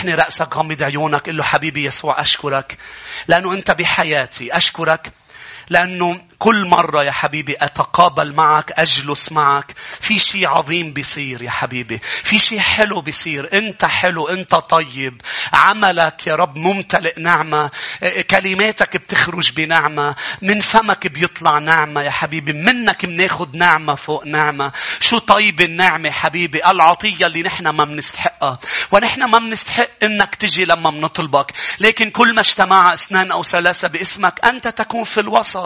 احني رأسك غمض عيونك قل له حبيبي يسوع أشكرك. لأنه أنت بحياتي أشكرك لأنه كل مرة يا حبيبي أتقابل معك أجلس معك في شيء عظيم بيصير يا حبيبي في شيء حلو بيصير أنت حلو أنت طيب عملك يا رب ممتلئ نعمة كلماتك بتخرج بنعمة من فمك بيطلع نعمة يا حبيبي منك بناخد نعمة فوق نعمة. شو طيب النعمة حبيبي؟ العطية اللي نحن ما بنستحقها ونحن ما بنستحق إنك تجي لما بنطلبك لكن كل ما اجتمع اثنان أو ثلاثة باسمك أنت تكون في الوسط.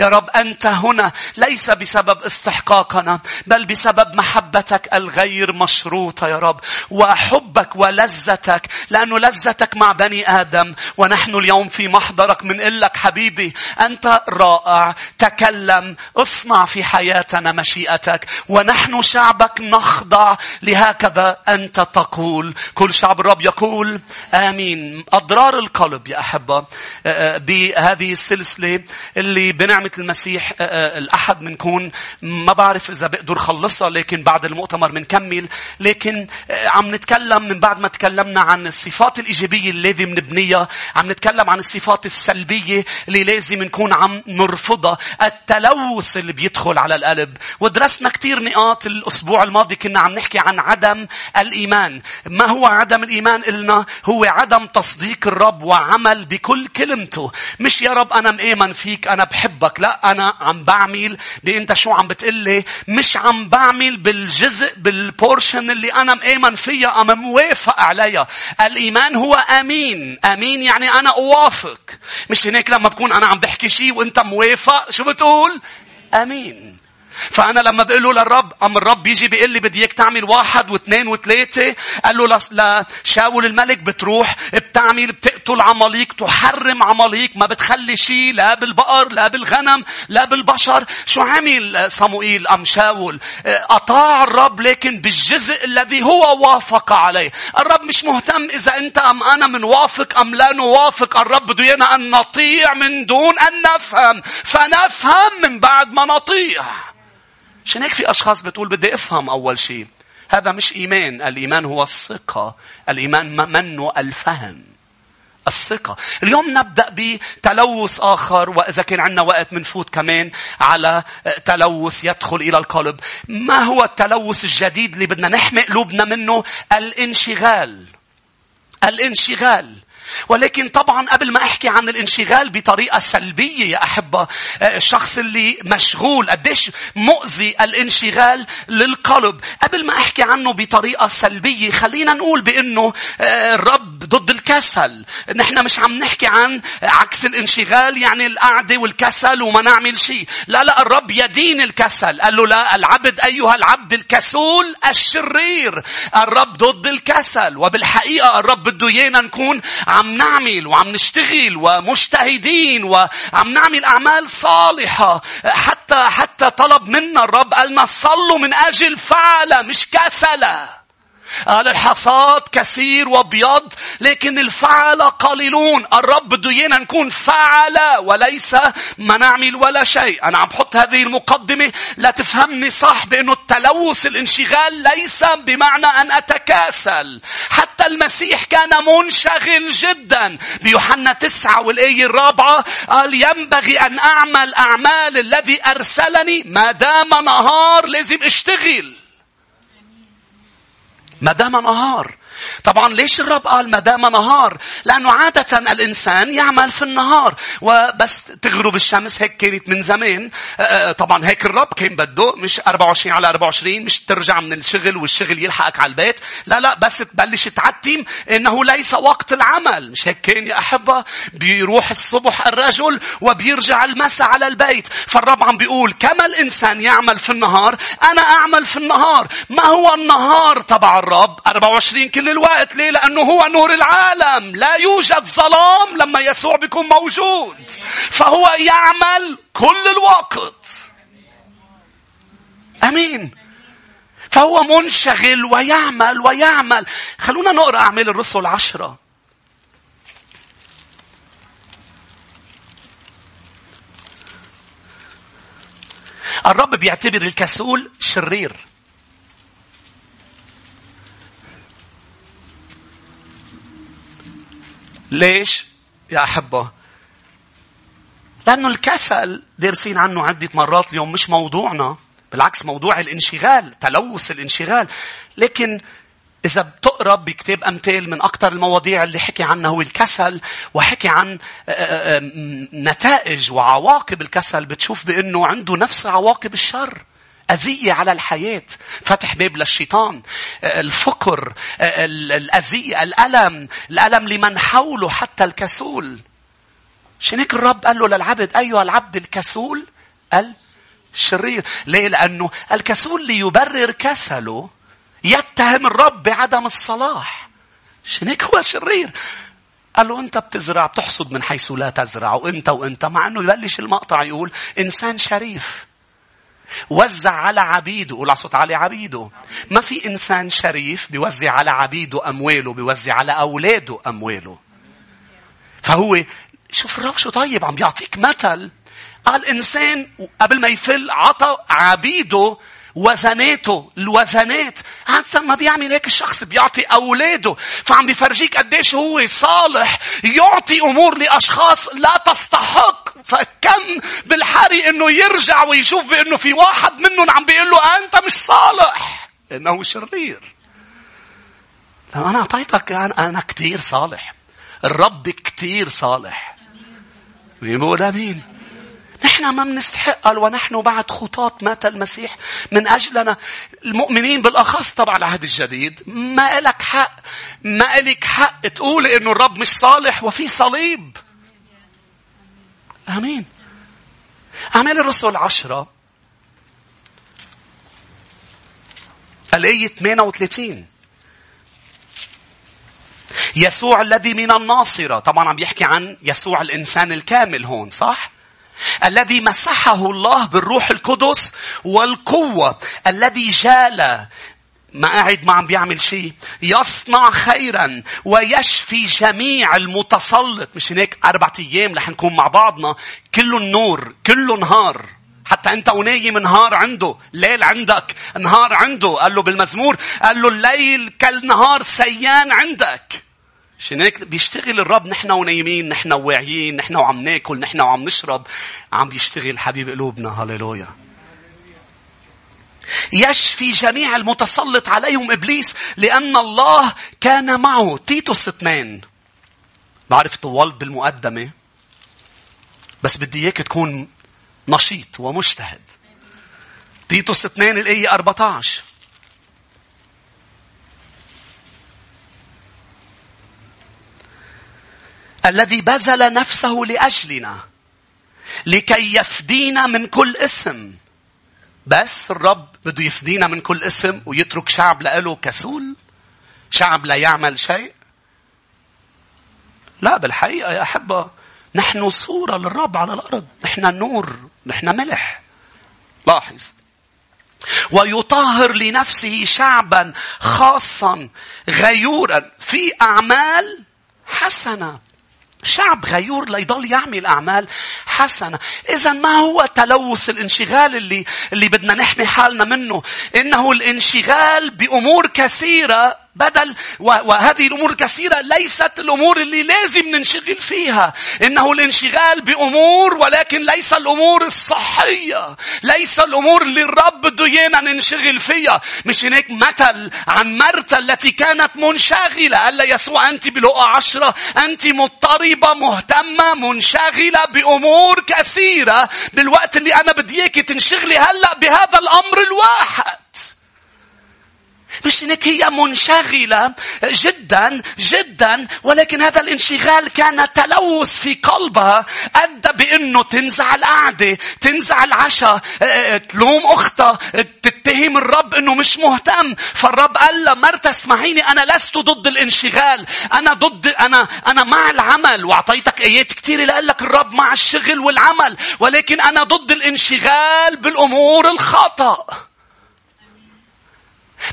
يا رب أنت هنا ليس بسبب استحقاقنا بل بسبب محبتك الغير مشروطة يا رب. وحبك ولذتك لأنه لذتك مع بني آدم. ونحن اليوم في محضرك من لك حبيبي. أنت رائع. تكلم. اصنع في حياتنا مشيئتك. ونحن شعبك نخضع لهكذا أنت تقول. كل شعب الرب يقول آمين. أضرار القلب يا أحبة. بهذه السلسلة اللي بنعمة المسيح آه، آه، الأحد منكون. ما بعرف إذا بقدر خلصها لكن بعد المؤتمر منكمل لكن آه، عم نتكلم من بعد ما تكلمنا عن الصفات الإيجابية اللي لازم عم نتكلم عن الصفات السلبية اللي لازم نكون عم نرفضها. التلوث اللي بيدخل على القلب. ودرسنا كثير نقاط الأسبوع الماضي كنا عم نحكي عن عدم الإيمان. ما هو عدم الإيمان إلنا هو عدم تصديق الرب وعمل بكل كلمته. مش يا رب أنا مآمن فيك أنا بحبك. لا أنا عم بعمل بأنت شو عم بتقلي؟ مش عم بعمل بالجزء بالبورشن اللي أنا مآمن فيها أنا موافق عليها. الإيمان هو أمين. أمين يعني أنا أوافق. مش هناك لما بكون أنا عم بحكي شيء وأنت موافق. شو بتقول؟ أمين. فأنا لما بقول له للرب أم الرب بيجي بيقول لي بدي إياك تعمل واحد واثنين وثلاثة قال له لشاول الملك بتروح بتعمل بتقتل عماليق تحرم عماليق ما بتخلي شيء لا بالبقر لا بالغنم لا بالبشر. شو عمل صموئيل؟ أم شاول أطاع الرب لكن بالجزء الذي هو وافق عليه. الرب مش مهتم إذا أنت أم أنا منوافق أم لا نوافق. الرب بده إيانا أن نطيع من دون أن نفهم. فنفهم من بعد ما نطيع. عشان هيك في أشخاص بتقول بدي أفهم أول شيء. هذا مش إيمان. الإيمان هو الثقة. الإيمان منه الفهم. الثقة. اليوم نبدأ بتلوث آخر وإذا كان عندنا وقت منفوت كمان على تلوث يدخل إلى القلب. ما هو التلوث الجديد اللي بدنا نحمي قلوبنا منه؟ الانشغال. الانشغال. ولكن طبعا قبل ما أحكي عن الانشغال بطريقة سلبية يا أحبة آه، الشخص اللي مشغول قديش مؤذي الانشغال للقلب. قبل ما أحكي عنه بطريقة سلبية خلينا نقول بأنه آه، الرب ضد الكسل. نحن مش عم نحكي عن عكس الانشغال يعني القعدة والكسل وما نعمل شيء. لا لا الرب يدين الكسل. قال له لا العبد أيها العبد الكسول الشرير. الرب ضد الكسل. وبالحقيقة الرب بده إيانا نكون عم نعمل وعم نشتغل ومجتهدين وعم نعمل أعمال صالحة. حتى حتى طلب منا الرب قالنا صلوا من أجل فعلة مش كسلة قال الحصاد كثير وابيض لكن الفعل قليلون. الرب بده إيانا نكون فعلة وليس ما نعمل ولا شيء. أنا عم بحط هذه المقدمة لا تفهمني صح بأنه التلوث الانشغال ليس بمعنى أن أتكاسل. حتى المسيح كان منشغل جدا. بيوحنا تسعة والآية الرابعة قال ينبغي أن أعمل أعمال الذي أرسلني ما دام نهار لازم أشتغل. ما دام نهار طبعا ليش الرب قال ما دام نهار؟ لأنه عادة الإنسان يعمل في النهار. وبس تغرب الشمس هيك كانت من زمان. آه، آه، طبعا هيك الرب كان بده مش 24 على 24 مش ترجع من الشغل والشغل يلحقك على البيت. لا لا بس تبلش تعتم إنه ليس وقت العمل. مش هيك كان يا أحبة؟ بيروح الصبح الرجل وبيرجع المساء على البيت. فالرب عم بيقول كما الإنسان يعمل في النهار أنا أعمل في النهار. ما هو النهار تبع الرب؟ 24 كل الوقت ليه؟ لأنه هو نور العالم. لا يوجد ظلام لما يسوع بيكون موجود. فهو يعمل كل الوقت. أمين. فهو منشغل ويعمل ويعمل. خلونا نقرأ أعمال الرسل عشرة. الرب بيعتبر الكسول شرير. ليش؟ يا أحبة. لأنه الكسل دارسين عنه عدة مرات اليوم مش موضوعنا. بالعكس موضوع الانشغال تلوث الانشغال. لكن إذا بتقرأ بكتاب أمثال من أكثر المواضيع اللي حكي عنها هو الكسل وحكي عن آه، آه، آه، نتائج وعواقب الكسل بتشوف بأنه عنده نفس عواقب الشر. أذية على الحياة. فتح باب للشيطان. الفقر الأذية الألم الألم لمن حوله حتى الكسول. عشان هيك الرب قال له للعبد؟ أيها العبد الكسول الشرير. ليه؟ لأنه الكسول ليبرر كسله يتهم الرب بعدم الصلاح. عشان هيك هو شرير؟ قال له أنت بتزرع بتحصد من حيث لا تزرع وأنت وأنت مع أنه يبلش المقطع يقول إنسان شريف. وزع على عبيده قول صوت على عبيده. ما في إنسان شريف بيوزع على عبيده أمواله بيوزع على أولاده أمواله. فهو شوف الرب شو طيب عم بيعطيك مثل. قال إنسان قبل ما يفل عطى عبيده وزناته الوزنات. هذا ما بيعمل هيك الشخص بيعطي أولاده. فعم بيفرجيك قديش هو صالح يعطي أمور لأشخاص لا تستحق. فكم بالحري إنه يرجع ويشوف بإنه في واحد منهم عم بيقول له أنت مش صالح. انه شرير. أنا أعطيتك أنا, كثير صالح. الرب كثير صالح. بيقول امين نحن ما بنستحق قال ونحن بعد خطاة مات المسيح من أجلنا. المؤمنين بالأخص طبعا العهد الجديد ما لك حق ما لك حق تقول إنه الرب مش صالح وفي صليب. آمين. أعمال الرسل عشرة الآية 38 يسوع الذي من الناصرة. طبعا عم بيحكي عن يسوع الإنسان الكامل هون صح؟ الذي مسحه الله بالروح القدس والقوة. الذي جال ما قاعد ما عم بيعمل شيء يصنع خيرا ويشفي جميع المتسلط. مش هيك أربعة أيام رح نكون مع بعضنا. كله النور كله نهار. حتى أنت ونايم نهار عنده. ليل عندك نهار عنده. قال له بالمزمور قال له الليل كالنهار سيان عندك. هيك بيشتغل الرب. نحن ونايمين نحن واعيين نحن وعم ناكل نحن وعم نشرب. عم بيشتغل حبيب قلوبنا. هللويا. يشفي جميع المتسلط عليهم إبليس لأن الله كان معه. تيتوس اثنين. بعرف طوال بالمقدمة؟ بس بدي إياك تكون نشيط ومجتهد. تيتوس اثنين الآية 14 الذي بذل نفسه لأجلنا لكي يفدينا من كل اسم. بس الرب بده يفدينا من كل اسم ويترك شعب لإله كسول شعب لا يعمل شيء. لا بالحقيقة يا أحبة نحن صورة للرب على الأرض. نحن نور نحن ملح. لاحظ. ويطهر لنفسه شعبا خاصا غيورا في أعمال حسنة. شعب غيور ليضل يعمل أعمال حسنة. إذا ما هو تلوث الانشغال اللي, اللي بدنا نحمي حالنا منه؟ إنه الانشغال بأمور كثيرة بدل وهذه الأمور الكثيرة ليست الأمور اللي لازم ننشغل فيها. إنه الانشغال بأمور ولكن ليس الأمور الصحية. ليس الأمور اللي الرب بده إيانا ننشغل فيها. مش هناك مثل عن مرتا التي كانت منشغلة. قال يسوع أنت بلقى عشرة أنت مضطربة مهتمة منشغلة بأمور كثيرة بالوقت اللي أنا بدي إياك تنشغلي هلأ بهذا الأمر الواحد. مش إنك هي منشغلة جدا جدا ولكن هذا الانشغال كان تلوث في قلبها ادى بإنه تنزع القعدة تنزع العشاء تلوم أختها تتهم الرب إنه مش مهتم فالرب قال لها مرتا اسمعيني أنا لست ضد الانشغال أنا ضد أنا أنا مع العمل وأعطيتك آيات كثيره لقال لك الرب مع الشغل والعمل ولكن أنا ضد الانشغال بالأمور الخطأ.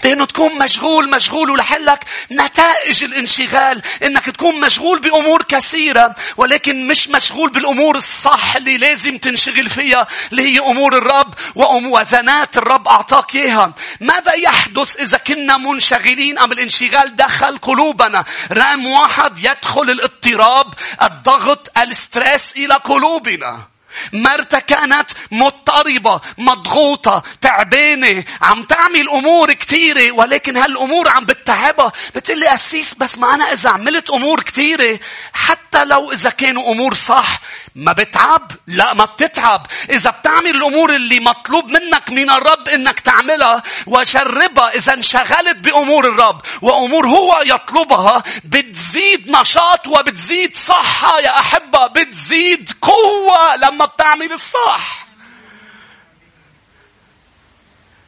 بأنه تكون مشغول مشغول ولحلك نتائج الانشغال. إنك تكون مشغول بأمور كثيرة ولكن مش مشغول بالأمور الصح اللي لازم تنشغل فيها اللي هي أمور الرب وزنات الرب أعطاك إياها. ماذا يحدث إذا كنا منشغلين أم الانشغال دخل قلوبنا. رقم واحد يدخل الاضطراب الضغط الستريس إلى قلوبنا. مرتا كانت مضطربة مضغوطة تعبانة عم تعمل أمور كثيرة ولكن هالأمور عم بتتعبها. بتقول لي أسيس بس أنا إذا عملت أمور كثيرة حتى لو إذا كانوا أمور صح ما بتعب؟ لا ما بتتعب. إذا بتعمل الأمور اللي مطلوب منك من الرب إنك تعملها وجربها إذا انشغلت بأمور الرب وأمور هو يطلبها بتزيد نشاط وبتزيد صحة يا أحبة بتزيد قوة لما بتعمل الصح.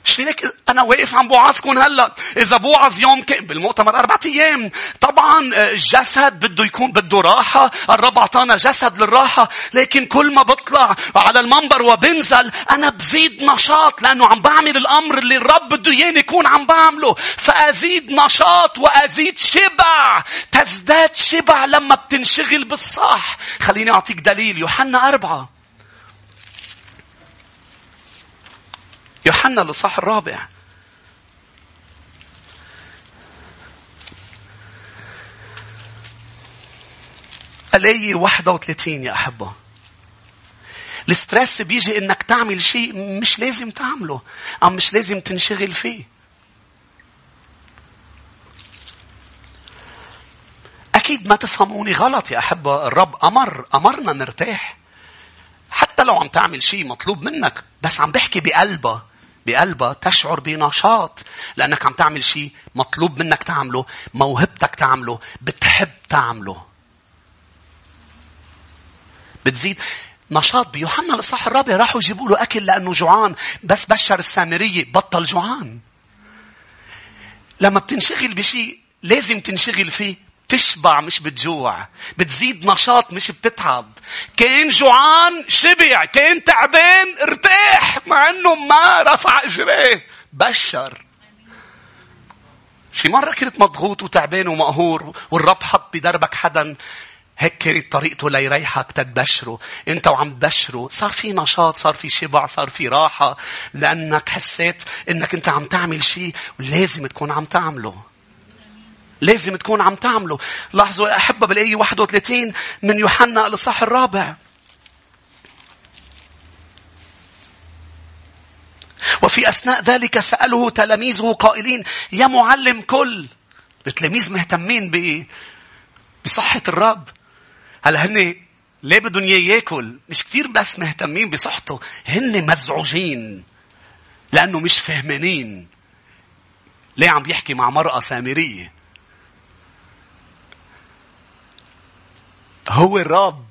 شريك أنا واقف عم بوعظكم هلا. إذا بوعظ يوم ك... بالمؤتمر أربع أيام. طبعا آه، الجسد بده يكون بده راحة. الرب أعطانا جسد للراحة. لكن كل ما بطلع على المنبر وبنزل أنا بزيد نشاط لأنه عم بعمل الأمر اللي الرب بده إياني يكون عم بعمله. فأزيد نشاط وأزيد شبع. تزداد شبع لما بتنشغل بالصح. خليني أعطيك دليل. يوحنا أربعة. يوحنا الإصحاح الرابع. الآية 31 يا أحبة. الستريس بيجي إنك تعمل شيء مش لازم تعمله أو مش لازم تنشغل فيه. أكيد ما تفهموني غلط يا أحبة. الرب أمر أمرنا نرتاح. حتى لو عم تعمل شيء مطلوب منك بس عم بحكي بقلبها بقلبها تشعر بنشاط لأنك عم تعمل شيء مطلوب منك تعمله موهبتك تعمله بتحب تعمله. بتزيد. نشاط بيوحنا الإصحاح الرابع راحوا يجيبوا له أكل لأنه جوعان بس بشر السامرية بطل جوعان. لما بتنشغل بشيء لازم تنشغل فيه. تشبع مش بتجوع بتزيد نشاط مش بتتعب. كان جوعان شبع كان تعبان ارتاح مع إنه ما رفع اجريه بشر. شي مرة كنت مضغوط وتعبان ومقهور والرب حط بدربك حدا هيك كانت طريقته ليريحك تتبشره. انت وعم تبشره. صار في نشاط صار في شبع صار في راحة لأنك حسيت إنك انت عم تعمل شيء ولازم تكون عم تعمله. لازم تكون عم تعمله لاحظوا يا أحبة بالآية 31 من يوحنا الإصحاح الرابع وفي أثناء ذلك سأله تلاميذه قائلين يا معلم كل التلاميذ مهتمين. بصحة الرب هلا هن ليه بدهم إياه ياكل؟ مش كثير بس مهتمين بصحته، هن مزعوجين لأنه مش فهمانين. ليه عم بيحكي مع مرأة سامرية؟ هو الرب.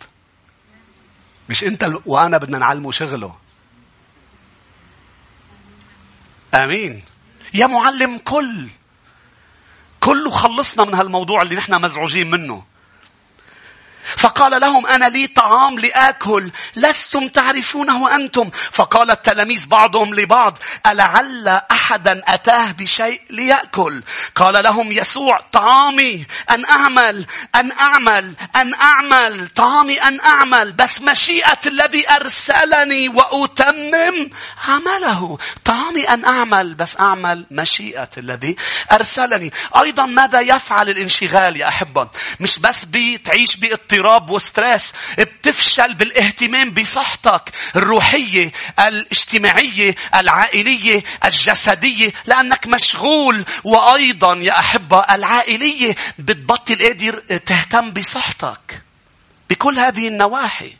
مش انت وانا بدنا نعلمه شغله. آمين. يا معلم كل كله خلصنا من هالموضوع اللي نحن مزعوجين منه. فقال لهم أنا لي طعام لآكل لستم تعرفونه أنتم فقال التلاميذ بعضهم لبعض ألعل أحدا أتاه بشيء ليأكل؟ قال لهم يسوع طعامي أن أعمل أن أعمل أن أعمل طعامي أن أعمل بس مشيئة الذي أرسلني وأتمم عمله. طعامي أن أعمل بس أعمل مشيئة الذي أرسلني. أيضا ماذا يفعل الانشغال يا أحبة مش بس بتعيش باضطراب اضطراب وستريس بتفشل بالاهتمام بصحتك الروحية الاجتماعية العائلية الجسدية لأنك مشغول. وأيضا يا أحبة العائلية بتبطل قادر تهتم بصحتك بكل هذه النواحي.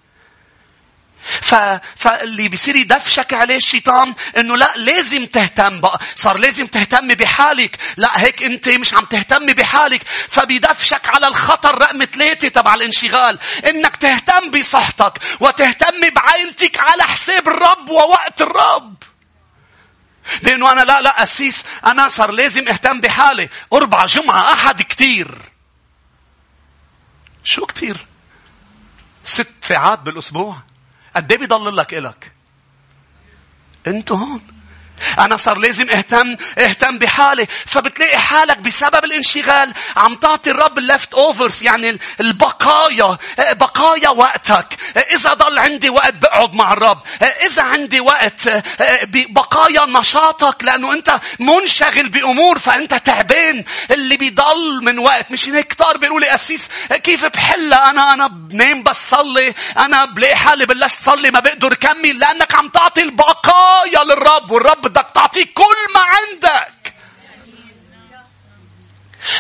ف... فاللي بيصير يدفشك عليه الشيطان انه لا لازم تهتم بقى. صار لازم تهتم بحالك. لا هيك انت مش عم تهتم بحالك. فبيدفشك على الخطر رقم ثلاثة تبع الانشغال. انك تهتم بصحتك وتهتم بعائلتك على حساب الرب ووقت الرب. لأنه أنا لا لا أسيس أنا صار لازم أهتم بحالي. أربع جمعة أحد كتير. شو كتير؟ ست ساعات بالأسبوع. قد إيه بيضل لك إلك؟ انت هون أنا صار لازم أهتم أهتم بحالي. فبتلاقي حالك بسبب الانشغال عم تعطي الرب اللفت اوفرز يعني البقايا بقايا وقتك. إذا ضل عندي وقت بقعد مع الرب. إذا عندي وقت بقايا نشاطك لأنه أنت منشغل بأمور فأنت تعبان. اللي بيضل من وقت مش هيك كتار بيقولوا لي أسيس كيف بحلها أنا أنا بنام بس صلي. أنا بلاقي حالي بلشت صلي ما بقدر كمل لأنك عم تعطي البقايا للرب والرب بدك تعطيه كل ما عندك.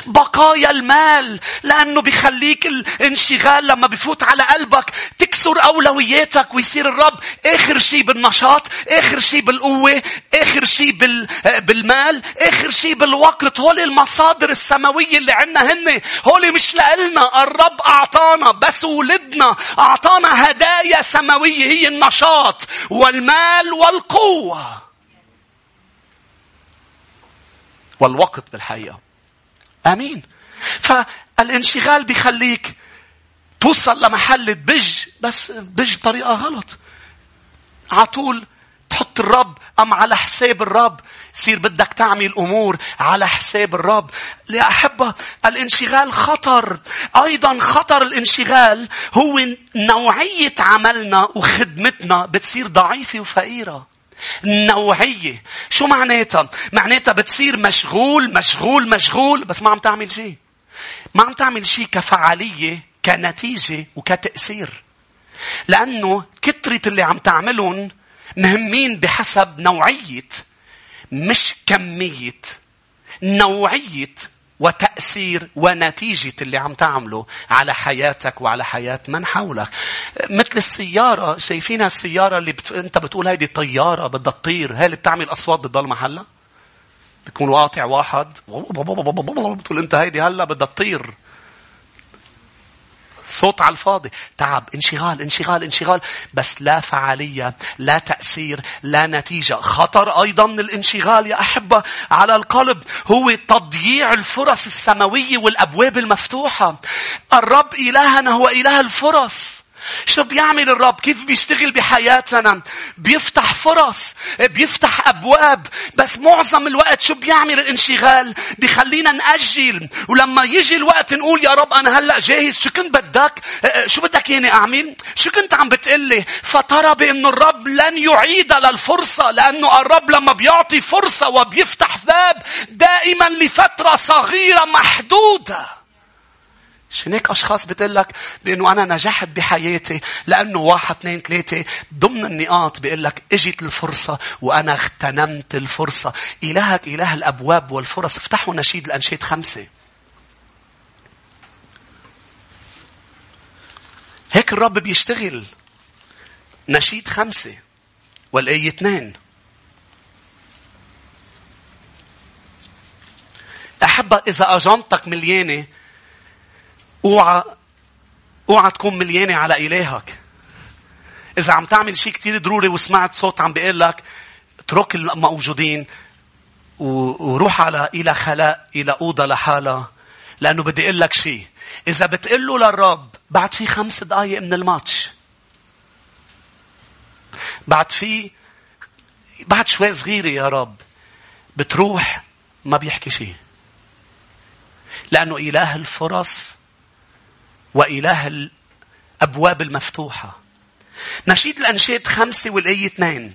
بقايا المال لأنه بيخليك الانشغال لما بفوت على قلبك. تكسر أولوياتك ويصير الرب آخر شيء بالنشاط آخر شيء بالقوة آخر شيء بال... بالمال آخر شيء بالوقت. هول المصادر السماوية اللي عنا هن. هول مش لإلنا الرب أعطانا بس ولدنا. أعطانا هدايا سماوية هي النشاط والمال والقوة. والوقت بالحقيقة. آمين. فالانشغال بيخليك توصل لمحل بج بس بج بطريقة غلط. على طول تحط الرب أم على حساب الرب؟ يصير بدك تعمل أمور على حساب الرب. لأحبة الانشغال خطر. أيضا خطر الانشغال هو نوعية عملنا وخدمتنا بتصير ضعيفة وفقيرة. نوعية. شو معناتها؟ معناتها بتصير مشغول مشغول مشغول بس ما عم تعمل شيء. ما عم تعمل شيء كفعالية كنتيجة وكتأثير. لأنه كترة اللي عم تعملهم مهمين بحسب نوعية مش كمية. نوعية وتأثير ونتيجة اللي عم تعمله على حياتك وعلى حياة من حولك. مثل السيارة، شايفينها السيارة اللي بت... انت بتقول هيدي طيارة بدها تطير، هي اللي بتعمل أصوات بتضل محلها؟ بيكون واقع واحد بتقول انت هيدي هلا بدها تطير صوت على الفاضي. تعب انشغال انشغال انشغال. بس لا فعالية لا تأثير لا نتيجة. خطر أيضا من الانشغال يا أحبة على القلب. هو تضييع الفرص السماوية والأبواب المفتوحة. الرب إلهنا هو إله الفرص. شو بيعمل الرب؟ كيف بيشتغل بحياتنا؟ بيفتح فرص، بيفتح أبواب، بس معظم الوقت شو بيعمل الانشغال؟ بيخلينا نأجل، ولما يجي الوقت نقول يا رب أنا هلأ جاهز، شو كنت بدك؟ شو بدك ياني أعمل؟ شو كنت عم بتقلي؟ فترى بأن الرب لن يعيد للفرصة، لأنه الرب لما بيعطي فرصة وبيفتح باب دائما لفترة صغيرة محدودة. هيك أشخاص بتقول لك بأنه أنا نجحت بحياتي لأنه واحد اثنين ثلاثة ضمن النقاط بيقول لك إجت الفرصة وأنا اغتنمت الفرصة. إلهك إله الأبواب والفرص. افتحوا نشيد الأنشاد خمسة. هيك الرب بيشتغل. نشيد خمسة والآية اثنين. أحبة إذا أجنطك مليانة أوعى أوعى تكون مليانة على إلهك. إذا عم تعمل شيء كتير ضروري وسمعت صوت عم بيقول لك اترك الموجودين وروح على إلى خلاء إلى أوضة لحالها لأنه بدي أقول لك شيء. إذا بتقول له للرب بعد في خمس دقايق من الماتش بعد في بعد شوي صغيرة يا رب بتروح ما بيحكي شيء. لأنه إله الفرص وإله الأبواب المفتوحة. نشيد الأنشاد خمسة والآية اثنين.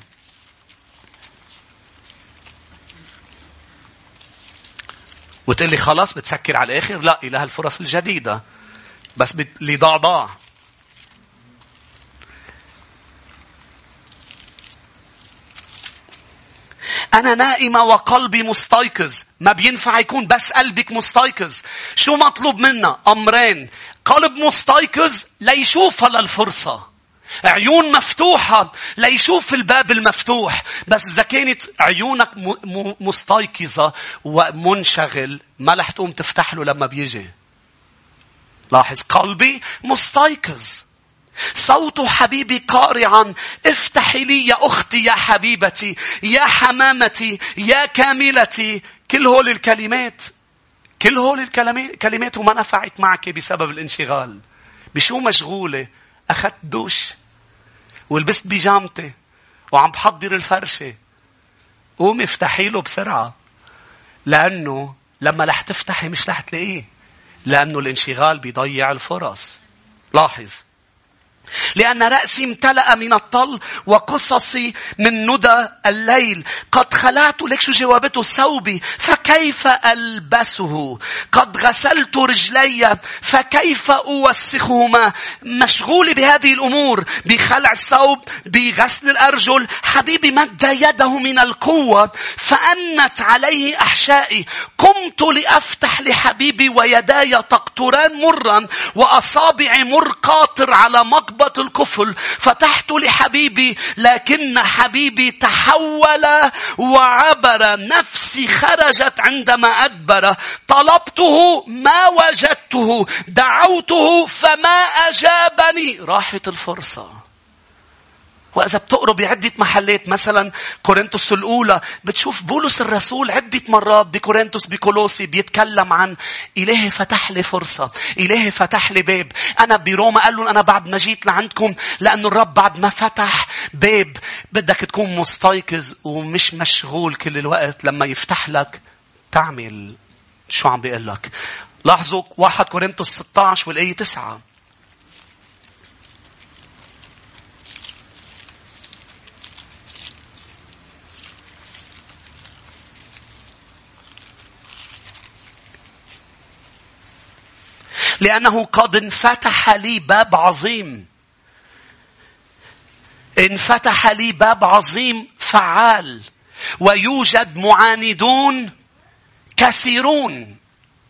وتقول لي خلاص بتسكر على الآخر؟ لا إله الفرص الجديدة. بس اللي ضاع ضاع. أنا نائمة وقلبي مستيقظ. ما بينفع يكون بس قلبك مستيقظ. شو مطلوب منا؟ أمرين. قلب مستيقظ ليشوف للفرصة. عيون مفتوحة ليشوف الباب المفتوح. بس إذا كانت عيونك مستيقظة ومنشغل ما رح تقوم تفتح له لما بيجي. لاحظ قلبي مستيقظ. صوت حبيبي قارعا افتحي لي يا أختي يا حبيبتي يا حمامتي يا كاملتي كل هول الكلمات كل هول الكلمات وما نفعت معك بسبب الانشغال بشو مشغولة أخذت دوش ولبست بيجامتي وعم بحضر الفرشة قومي افتحي له بسرعة. لأنه لما رح تفتحي مش رح تلاقيه. لأنه الانشغال بيضيع الفرص. لاحظ. لأن رأسي امتلأ من الطل وقصصي من ندى الليل. قد خلعت لك شو جوابته ثوبي فكيف ألبسه؟ قد غسلت رجلي فكيف أوسخهما؟ مشغولة بهذه الأمور بخلع الثوب بغسل الأرجل حبيبي مد يده من القوة فأنت عليه أحشائي قمت لأفتح لحبيبي ويداي تقطران مرا وأصابعي مر قاطر على مقبض ربة الكفل فتحت لحبيبي لكن حبيبي تحول وعبر نفسي خرجت عندما أدبر. طلبته ما وجدته دعوته فما أجابني. راحت الفرصة. وإذا بتقروا بعدة محلات مثلا كورنثوس الأولى بتشوف بولس الرسول عدة مرات بكورنثوس بكولوسي بيتكلم عن إلهي فتح لي فرصة إلهي فتح لي باب. أنا بروما قال لهم أنا بعد ما جيت لعندكم لأنه الرب بعد ما فتح باب بدك تكون مستيقظ ومش مشغول كل الوقت لما يفتح لك تعمل شو عم بيقول لك. لاحظوا واحد كورنثوس 16 والآية 9 لأنه قد انفتح لي باب عظيم. انفتح لي باب عظيم فعال. ويوجد معاندون كثيرون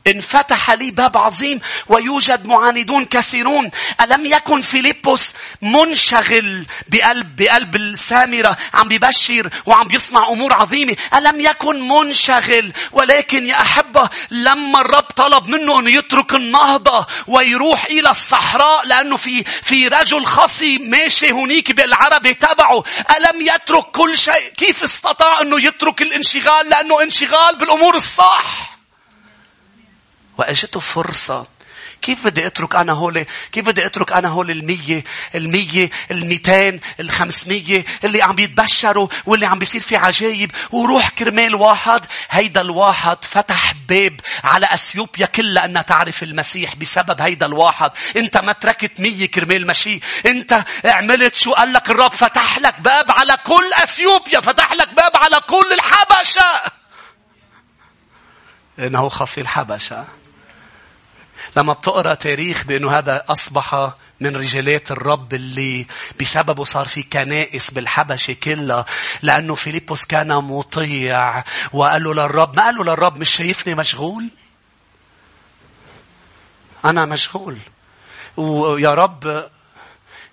انفتح لي باب عظيم ويوجد معاندون كثيرون. ألم يكن فيليبوس منشغل بقلب بقلب السامرة عم ببشر وعم بيصنع أمور عظيمة؟ ألم يكن منشغل؟ ولكن يا أحبة لما الرب طلب منه أنه يترك النهضة ويروح إلى الصحراء لأنه في في رجل خصي ماشي هنيك بالعربي تبعه ألم يترك كل شيء؟ كيف استطاع أنه يترك الانشغال؟ لأنه انشغال بالأمور الصح. وأجته فرصة. كيف بدي أترك أنا هول؟ كيف بدي أترك أنا هول المية؟ المية الميتين الخمسمية؟ اللي عم يتبشروا واللي عم بيصير في عجايب. وروح كرمال واحد. هيدا الواحد فتح باب على أثيوبيا كلها إنها تعرف المسيح بسبب هيدا الواحد. أنت ما تركت مية كرمال مشي. أنت عملت شو قال لك الرب؟ فتح لك باب على كل أثيوبيا. فتح لك باب على كل الحبشة. إنه خصي الحبشة. لما بتقرأ تاريخ بأنه هذا أصبح من رجالات الرب اللي بسببه صار في كنائس بالحبشة كلها. لأنه فيليبوس كان مطيع وقال له للرب ما قال له للرب مش شايفني مشغول؟ أنا مشغول. ويا رب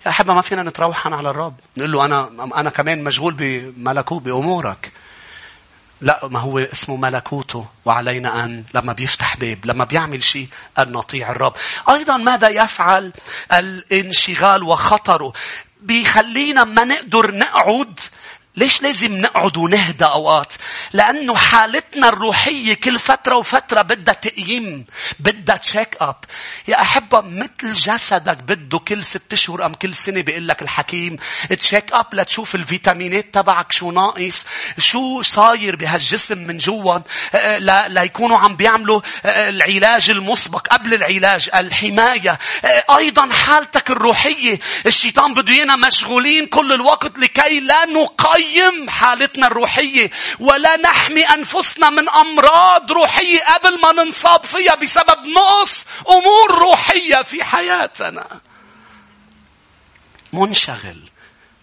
يا أحبة ما فينا نتروحن على الرب. نقول له أنا أنا كمان مشغول بملكوت بأمورك. لا ما هو اسمه ملكوته. وعلينا أن لما بيفتح باب لما بيعمل شيء أن نطيع الرب. أيضا ماذا يفعل الانشغال وخطره؟ بيخلينا ما نقدر نقعد ليش لازم نقعد ونهدى أوقات؟ لأنه حالتنا الروحية كل فترة وفترة بدها تقييم. بدها check up. يا أحبة مثل جسدك بده كل ست أشهر أم كل سنة بيقول لك الحكيم check up لتشوف الفيتامينات تبعك شو ناقص. شو صاير بهالجسم من جوا ليكونوا عم بيعملوا العلاج المسبق قبل العلاج الحماية. أيضا حالتك الروحية. الشيطان بده مشغولين كل الوقت لكي لا نقيم نقيم حالتنا الروحية ولا نحمي أنفسنا من أمراض روحية قبل ما ننصاب فيها بسبب نقص أمور روحية في حياتنا. منشغل.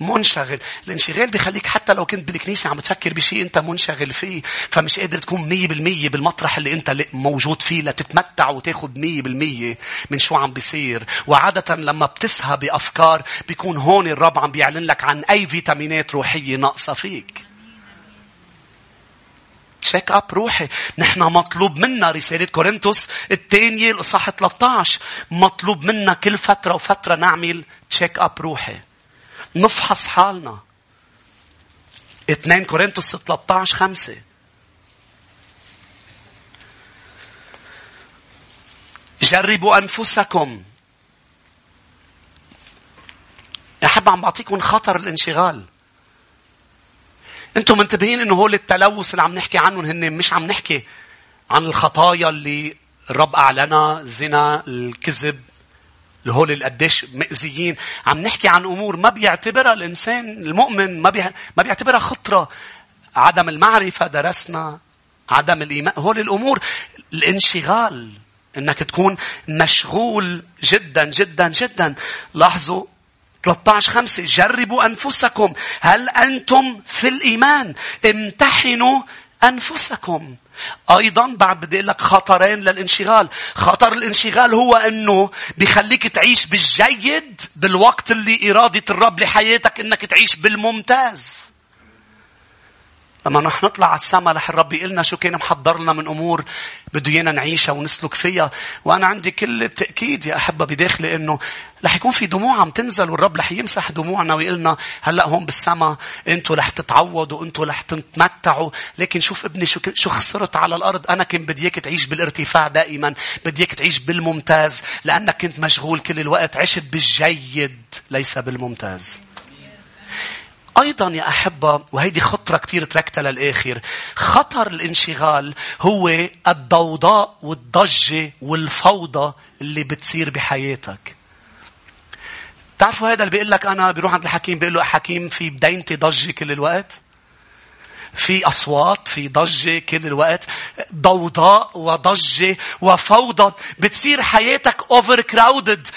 منشغل. الانشغال بيخليك حتى لو كنت بالكنيسة عم تفكر بشيء أنت منشغل فيه فمش قادر تكون مية بالمية بالمطرح اللي أنت موجود فيه لتتمتع وتاخد مية بالمية من شو عم بيصير. وعادة لما بتسهى بأفكار بيكون هون الرب عم بيعلن لك عن أي فيتامينات روحية ناقصة فيك. check up روحي. نحن مطلوب منا رسالة كورنثوس الثانية الإصحاح 13 مطلوب منا كل فترة وفترة نعمل check up روحي. نفحص حالنا. 2 كورنثوس 13 5 جربوا أنفسكم. يا أحبة عم بعطيكم خطر الانشغال. أنتم منتبهين إنه هول التلوث اللي عم نحكي عنهم هن مش عم نحكي عن الخطايا اللي الرب أعلنها الزنا الكذب. اللي قديش مأذيين. عم نحكي عن أمور ما بيعتبرها الإنسان المؤمن ما بي... ما بيعتبرها خطرة. عدم المعرفة درسنا عدم الإيمان هول الأمور. الانشغال إنك تكون مشغول جدا جدا جدا. لاحظوا 13 خمسة جربوا أنفسكم. هل أنتم في الإيمان؟ امتحنوا أنفسكم. أيضا بعد بدي لك خطرين للانشغال. خطر الانشغال هو أنه بيخليك تعيش بالجيد بالوقت اللي إرادة الرب لحياتك أنك تعيش بالممتاز. لما رح نطلع على السماء رح الرب يقول لنا شو كان محضر لنا من أمور بده إيانا نعيشها ونسلك فيها. وأنا عندي كل التأكيد يا أحبة بداخلي إنه رح يكون في دموع عم تنزل والرب رح يمسح دموعنا ويقول لنا هلأ هون بالسماء أنتم رح تتعوضوا أنتم رح تتمتعوا. لكن شوف ابني شو شو خسرت على الأرض. أنا كنت بدي إياك تعيش بالارتفاع دائما بدي إياك تعيش بالممتاز. لأنك كنت مشغول كل الوقت عشت بالجيد ليس بالممتاز. أيضا يا أحبة وهيدي خطرة كتير تركتها للآخر. خطر الانشغال هو الضوضاء والضجة والفوضى اللي بتصير بحياتك. تعرفوا هذا اللي بيقول لك أنا بيروح عند الحكيم بيقول له حكيم في بدينتي ضجة كل الوقت. في أصوات في ضجة كل الوقت ضوضاء وضجة وفوضى. بتصير حياتك اوفر كراودد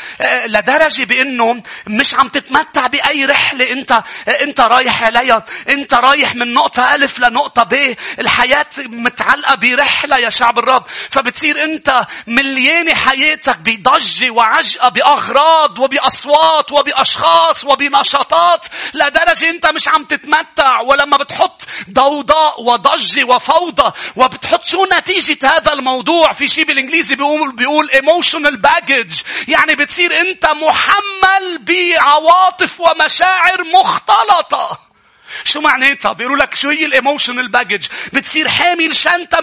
لدرجة بأنه مش عم تتمتع بأي رحلة أنت أنت رايح عليها أنت رايح من نقطة ألف لنقطة ب. الحياة متعلقة برحلة يا شعب الرب. فبتصير أنت مليانة حياتك بضجة وعجقة بأغراض وبأصوات وبأشخاص وبنشاطات. لدرجة أنت مش عم تتمتع ولما بتحط ضوضاء وضجة وفوضى. وبتحط شو نتيجة هذا الموضوع في شيء بالإنجليزي بيقول بيقول emotional baggage. يعني بتصير أنت محمل بعواطف ومشاعر مختلطة. شو معناتها؟ بيقولوا لك شو هي ال emotional baggage؟ بتصير حامل شنطة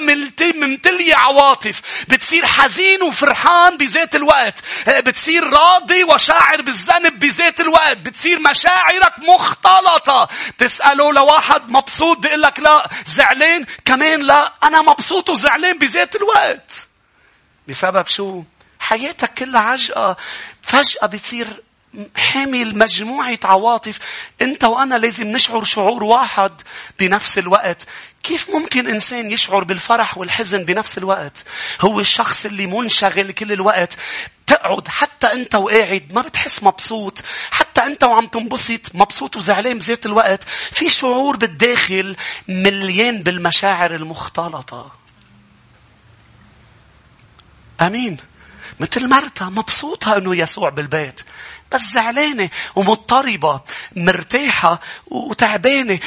ممتلية عواطف. بتصير حزين وفرحان بذات الوقت. بتصير راضي وشاعر بالذنب بذات الوقت. بتصير مشاعرك مختلطة. تسأله لواحد مبسوط بيقول لك لا زعلان كمان لا أنا مبسوط وزعلان بذات الوقت. بسبب شو؟ حياتك كلها عجقة. فجأة بتصير حامل مجموعة عواطف. أنت وأنا لازم نشعر شعور واحد بنفس الوقت. كيف ممكن إنسان يشعر بالفرح والحزن بنفس الوقت؟ هو الشخص اللي منشغل كل الوقت. تقعد حتى أنت وقاعد ما بتحس مبسوط. حتى أنت وعم تنبسط مبسوط وزعلان بذات الوقت. في شعور بالداخل مليان بالمشاعر المختلطة. أمين. مثل مرتا مبسوطة أنه يسوع بالبيت. بس زعلانة ومضطربة مرتاحة وتعبانة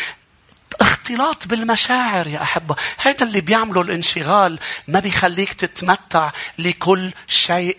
اختلاط بالمشاعر يا أحبة. هذا اللي بيعمله الانشغال ما بيخليك تتمتع لكل شيء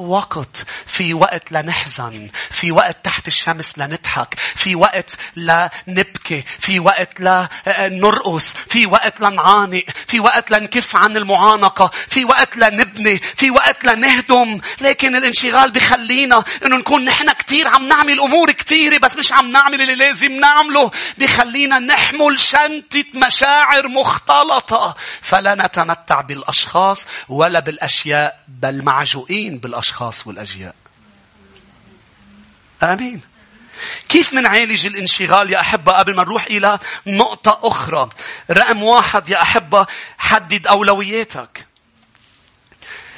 وقت في وقت لنحزن في وقت تحت الشمس لنضحك في وقت لنبكي في وقت لنرقص في وقت لنعانق في وقت لنكف عن المعانقة في وقت لنبني في وقت لنهدم. لكن الانشغال بخلينا إنه نكون نحن كتير عم نعمل أمور كتيرة بس مش عم نعمل اللي لازم نعمله. بخلينا نحمل شنطة مشاعر مختلطة. فلا نتمتع بالأشخاص ولا بالأشياء بل معجوقين بالأشخاص. الأشخاص والأجياء. آمين. كيف منعالج الانشغال يا أحبة قبل ما نروح إلى نقطة أخرى. رقم واحد يا أحبة حدد أولوياتك.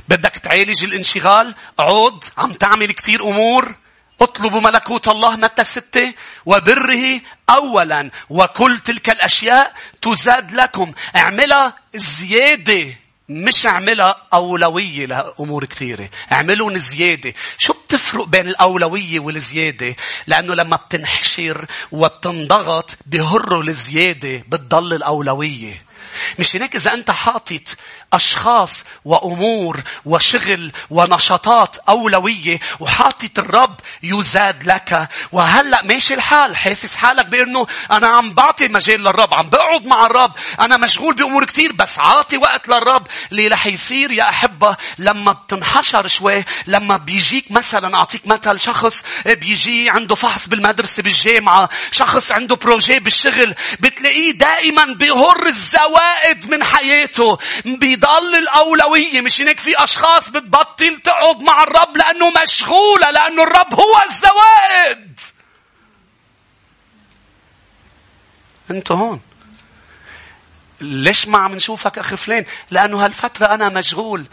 بدك تعالج الانشغال عود عم تعمل كثير أمور اطلبوا ملكوت الله متى ستة وبره أولا وكل تلك الأشياء تزاد لكم اعملها زيادة مش اعملها أولوية لأمور كثيرة. اعملهم زيادة. شو بتفرق بين الأولوية والزيادة؟ لأنه لما بتنحشر وبتنضغط بهروا الزيادة بتضل الأولوية. مش هيك إذا أنت حاطط أشخاص وأمور وشغل ونشاطات أولوية وحاطط الرب يزاد لك. وهلأ ماشي الحال. حاسس حالك بأنه أنا عم بعطي مجال للرب عم بقعد مع الرب. أنا مشغول بأمور كتير بس عاطي وقت للرب. اللي رح يصير يا أحبة لما بتنحشر شوي لما بيجيك مثلا أعطيك مثل شخص بيجي عنده فحص بالمدرسة بالجامعة شخص عنده بروجي بالشغل بتلاقيه دائما بيهر الزوائد من حياته بيضل الأولوية مش هيك في أشخاص بتبطل تقعد مع الرب لأنه مشغولة لأنه الرب هو الزوائد انت هون ليش ما عم نشوفك أخي فلان؟ لأنه هالفترة أنا مشغول.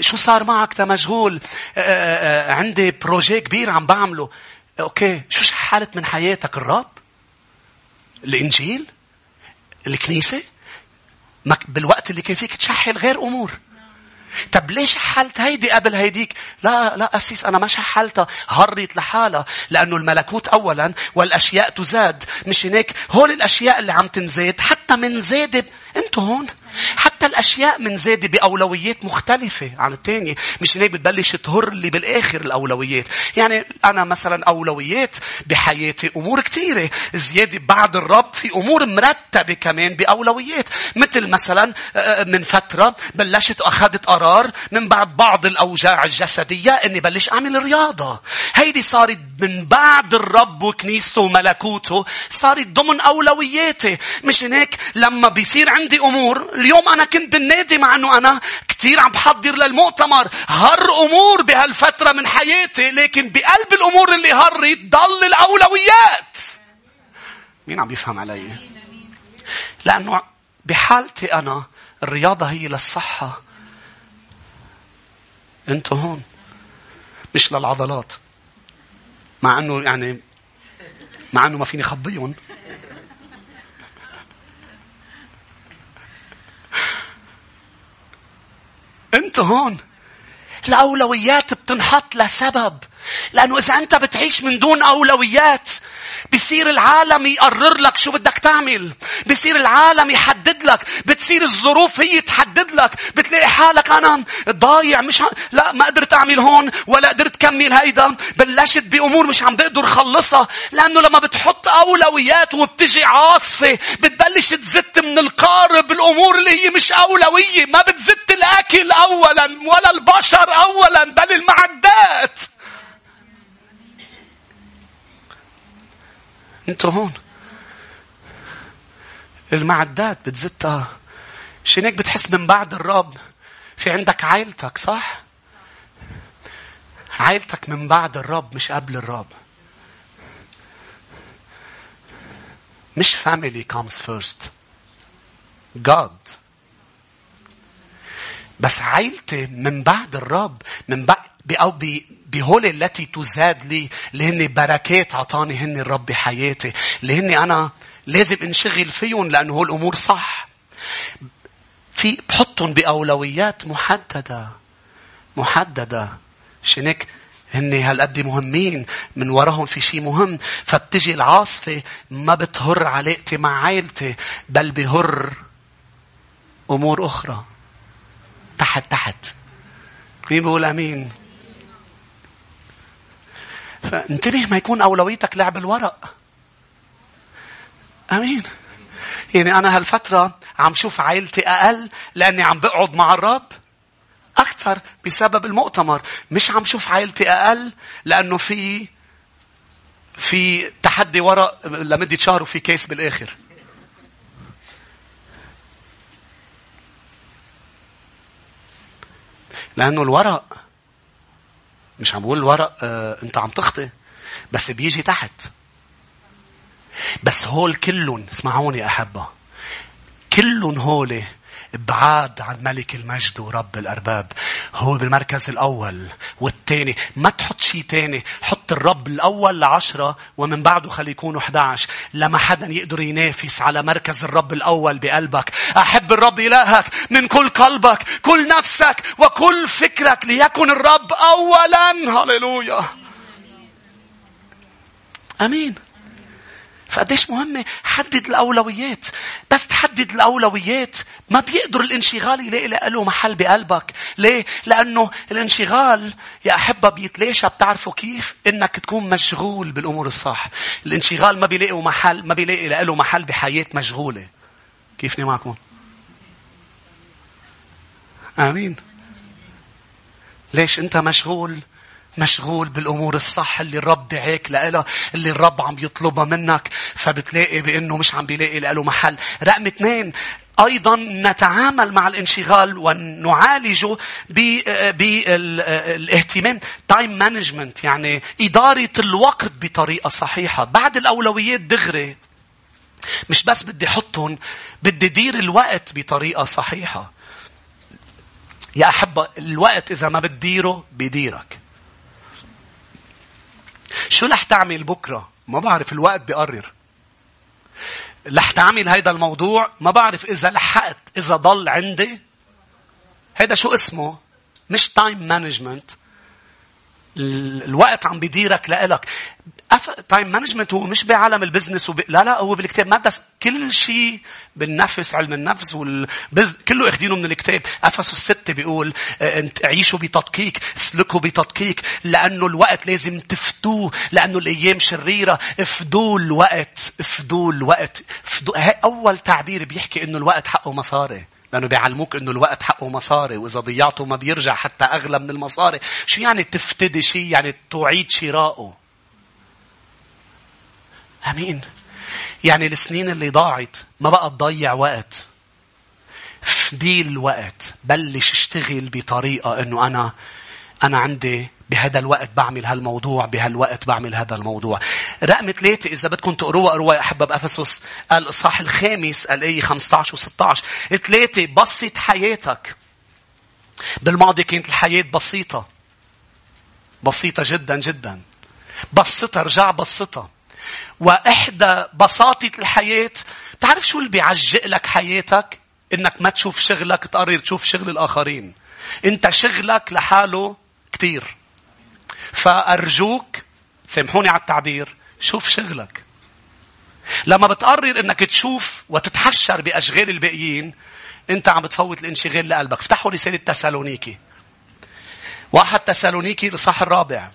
شو صار معك تا مشغول؟ عندي projet كبير عم بعمله. okay. شو شحلت من حياتك الرب؟ الإنجيل؟ الكنيسة؟ بالوقت اللي كان فيك تشحل غير أمور. طب ليش شحلت هيدي قبل هيديك؟ لا لا قسيس أنا ما شحلتها هرت لحالها لأنه الملكوت أولا والأشياء تزاد مش هيك هول الأشياء اللي عم تنزاد حتى من زادة أنتوا هون حتى الأشياء من زادة بأولويات مختلفة عن الثانية مش هيك بتبلش تهر لي بالآخر الأولويات. يعني أنا مثلا أولويات بحياتي أمور كثيرة زيادة بعد الرب في أمور مرتبة كمان بأولويات. مثل مثلا آه، من فترة بلشت قرار قرار من بعد بعض الأوجاع الجسدية أني بلش أعمل رياضة. هيدي صارت من بعد الرب وكنيسته وملكوته صارت ضمن أولوياتي. مش هيك؟ لما بيصير عندي أمور اليوم أنا كنت بالنادي مع أنه أنا كثير عم بحضر للمؤتمر. هر أمور بهالفترة من حياتي لكن بقلب الأمور اللي هرت ضل الأولويات. مين عم يفهم علي؟ لأنه بحالتي أنا الرياضة هي للصحة أنتوا هون مش للعضلات مع إنه يعني مع إنه ما فيني خبيهم أنتوا هون. الأولويات بتنحط لسبب. لأنه إذا أنت بتعيش من دون أولويات بصير العالم يقرر لك شو بدك تعمل. بصير العالم يحدد لك. بتصير الظروف هي تحدد لك. بتلاقي حالك أنا ضايع مش ه... لا ما قدرت أعمل هون ولا قدرت كمل هيدا. بلشت بأمور مش عم بقدر خلصها. لأنه لما بتحط أولويات وبتجي عاصفة بتبلش تزت من القارب الأمور اللي هي مش أولوية. ما بتزت الأكل أولا ولا البشر أولا بل المعدات. أنتوا هون المعدات بتزتها مش هيك بتحس من بعد الرب في عندك عائلتك صح؟ عائلتك من بعد الرب مش قبل الرب. مش family comes first. God. بس عائلتي من بعد الرب من بعد أو بهول التي تزاد لي اللي هن بركات عطاني هن الرب بحياتي اللي هن أنا لازم انشغل فيهم لأنه هول الأمور صح. في بحطهم بأولويات محددة محددة. شنك هن هالقد مهمين من وراهم في شيء مهم. فبتجي العاصفة ما بتهر علاقتي مع عائلتي بل بهر أمور أخرى. تحت تحت. مين بيقول أمين؟ فانتبه ما يكون أولويتك لعب الورق. أمين. يعني أنا هالفترة عم شوف عائلتي أقل لأني عم بقعد مع الرب أكثر بسبب المؤتمر. مش عم شوف عائلتي أقل لأنه في في تحدي ورق لمدة شهر وفي كيس بالآخر. لأنه الورق مش عم بقول الورق آه انت عم تخطي بس بيجي تحت. بس هول كلهم اسمعوني أحبة كلهم هول بعاد عن ملك المجد ورب الأرباب. هو بالمركز الأول والثاني ما تحط شيء ثاني حط الرب الأول لعشرة ومن بعده خلي يكونوا 11 لما حدا يقدر ينافس على مركز الرب الأول بقلبك. أحب الرب إلهك من كل قلبك كل نفسك وكل فكرك ليكن الرب أولا. هللويا. أمين. فقديش مهمة حدد الأولويات. بس تحدد الأولويات ما بيقدر الانشغال يلاقي له محل بقلبك. ليه؟ لأنه الانشغال يا أحبة بيتلاشى بتعرفوا كيف؟ إنك تكون مشغول بالأمور الصح. الانشغال ما بيلاقي محل ما بيلاقي له محل بحياة مشغولة. كيفني معكم؟ آمين. ليش أنت مشغول مشغول بالأمور الصح اللي الرب دعاك لها اللي الرب عم يطلبها منك. فبتلاقي بأنه مش عم بيلاقي له محل. رقم اثنين أيضا نتعامل مع الانشغال ونعالجه بالإهتمام. time management يعني إدارة الوقت بطريقة صحيحة. بعد الأولويات دغري مش بس بدي أحطهم بدي دير الوقت بطريقة صحيحة. يا أحبة الوقت إذا ما بتديره بيديرك. شو رح تعمل بكرة؟ ما بعرف الوقت بيقرر. رح تعمل هيدا الموضوع ما بعرف إذا لحقت إذا ضل عندي هيدا شو اسمه؟ مش time management الوقت عم بيديرك لإلك. time management هو مش بعالم ال business وب... لا لا هو بالكتاب ما بس كل شيء بالنفس علم النفس والبز... كله اخذينه من الكتاب افسس الستة بيقول آه، انت عيشوا بتدقيق اسلكوا بتدقيق لأنه الوقت لازم تفدوه لأنه الأيام شريرة افدوا الوقت افدوا الوقت افدوا أول تعبير بيحكي إنه الوقت حقه مصاري لأنه بيعلموك إنه الوقت حقه مصاري وإذا ضيعته ما بيرجع حتى أغلى من المصاري. شو يعني تفتدي شيء؟ يعني تعيد شراؤه. آمين. يعني السنين اللي ضاعت ما بقى تضيع وقت. فدي الوقت. بلش اشتغل بطريقة إنه أنا أنا عندي بهذا الوقت بعمل هالموضوع بهالوقت بعمل هذا الموضوع. رقم ثلاثة إذا بدكم تقروها قروها أحبة بأفسس الإصحاح الخامس الآية 15 و 16 ثلاثة بسط حياتك. بالماضي كانت الحياة بسيطة. بسيطة جدا جدا. بسطها رجع بسطها. وإحدى بساطة الحياة تعرف شو اللي بيعجق لك حياتك؟ إنك ما تشوف شغلك تقرر تشوف شغل الآخرين. أنت شغلك لحاله كتير. فأرجوك سامحوني على التعبير شوف شغلك. لما بتقرر إنك تشوف وتتحشر بأشغال الباقيين إنت عم بتفوت الانشغال لقلبك افتحوا رسالة تسالونيكي واحد تسالونيكي لصح الرابع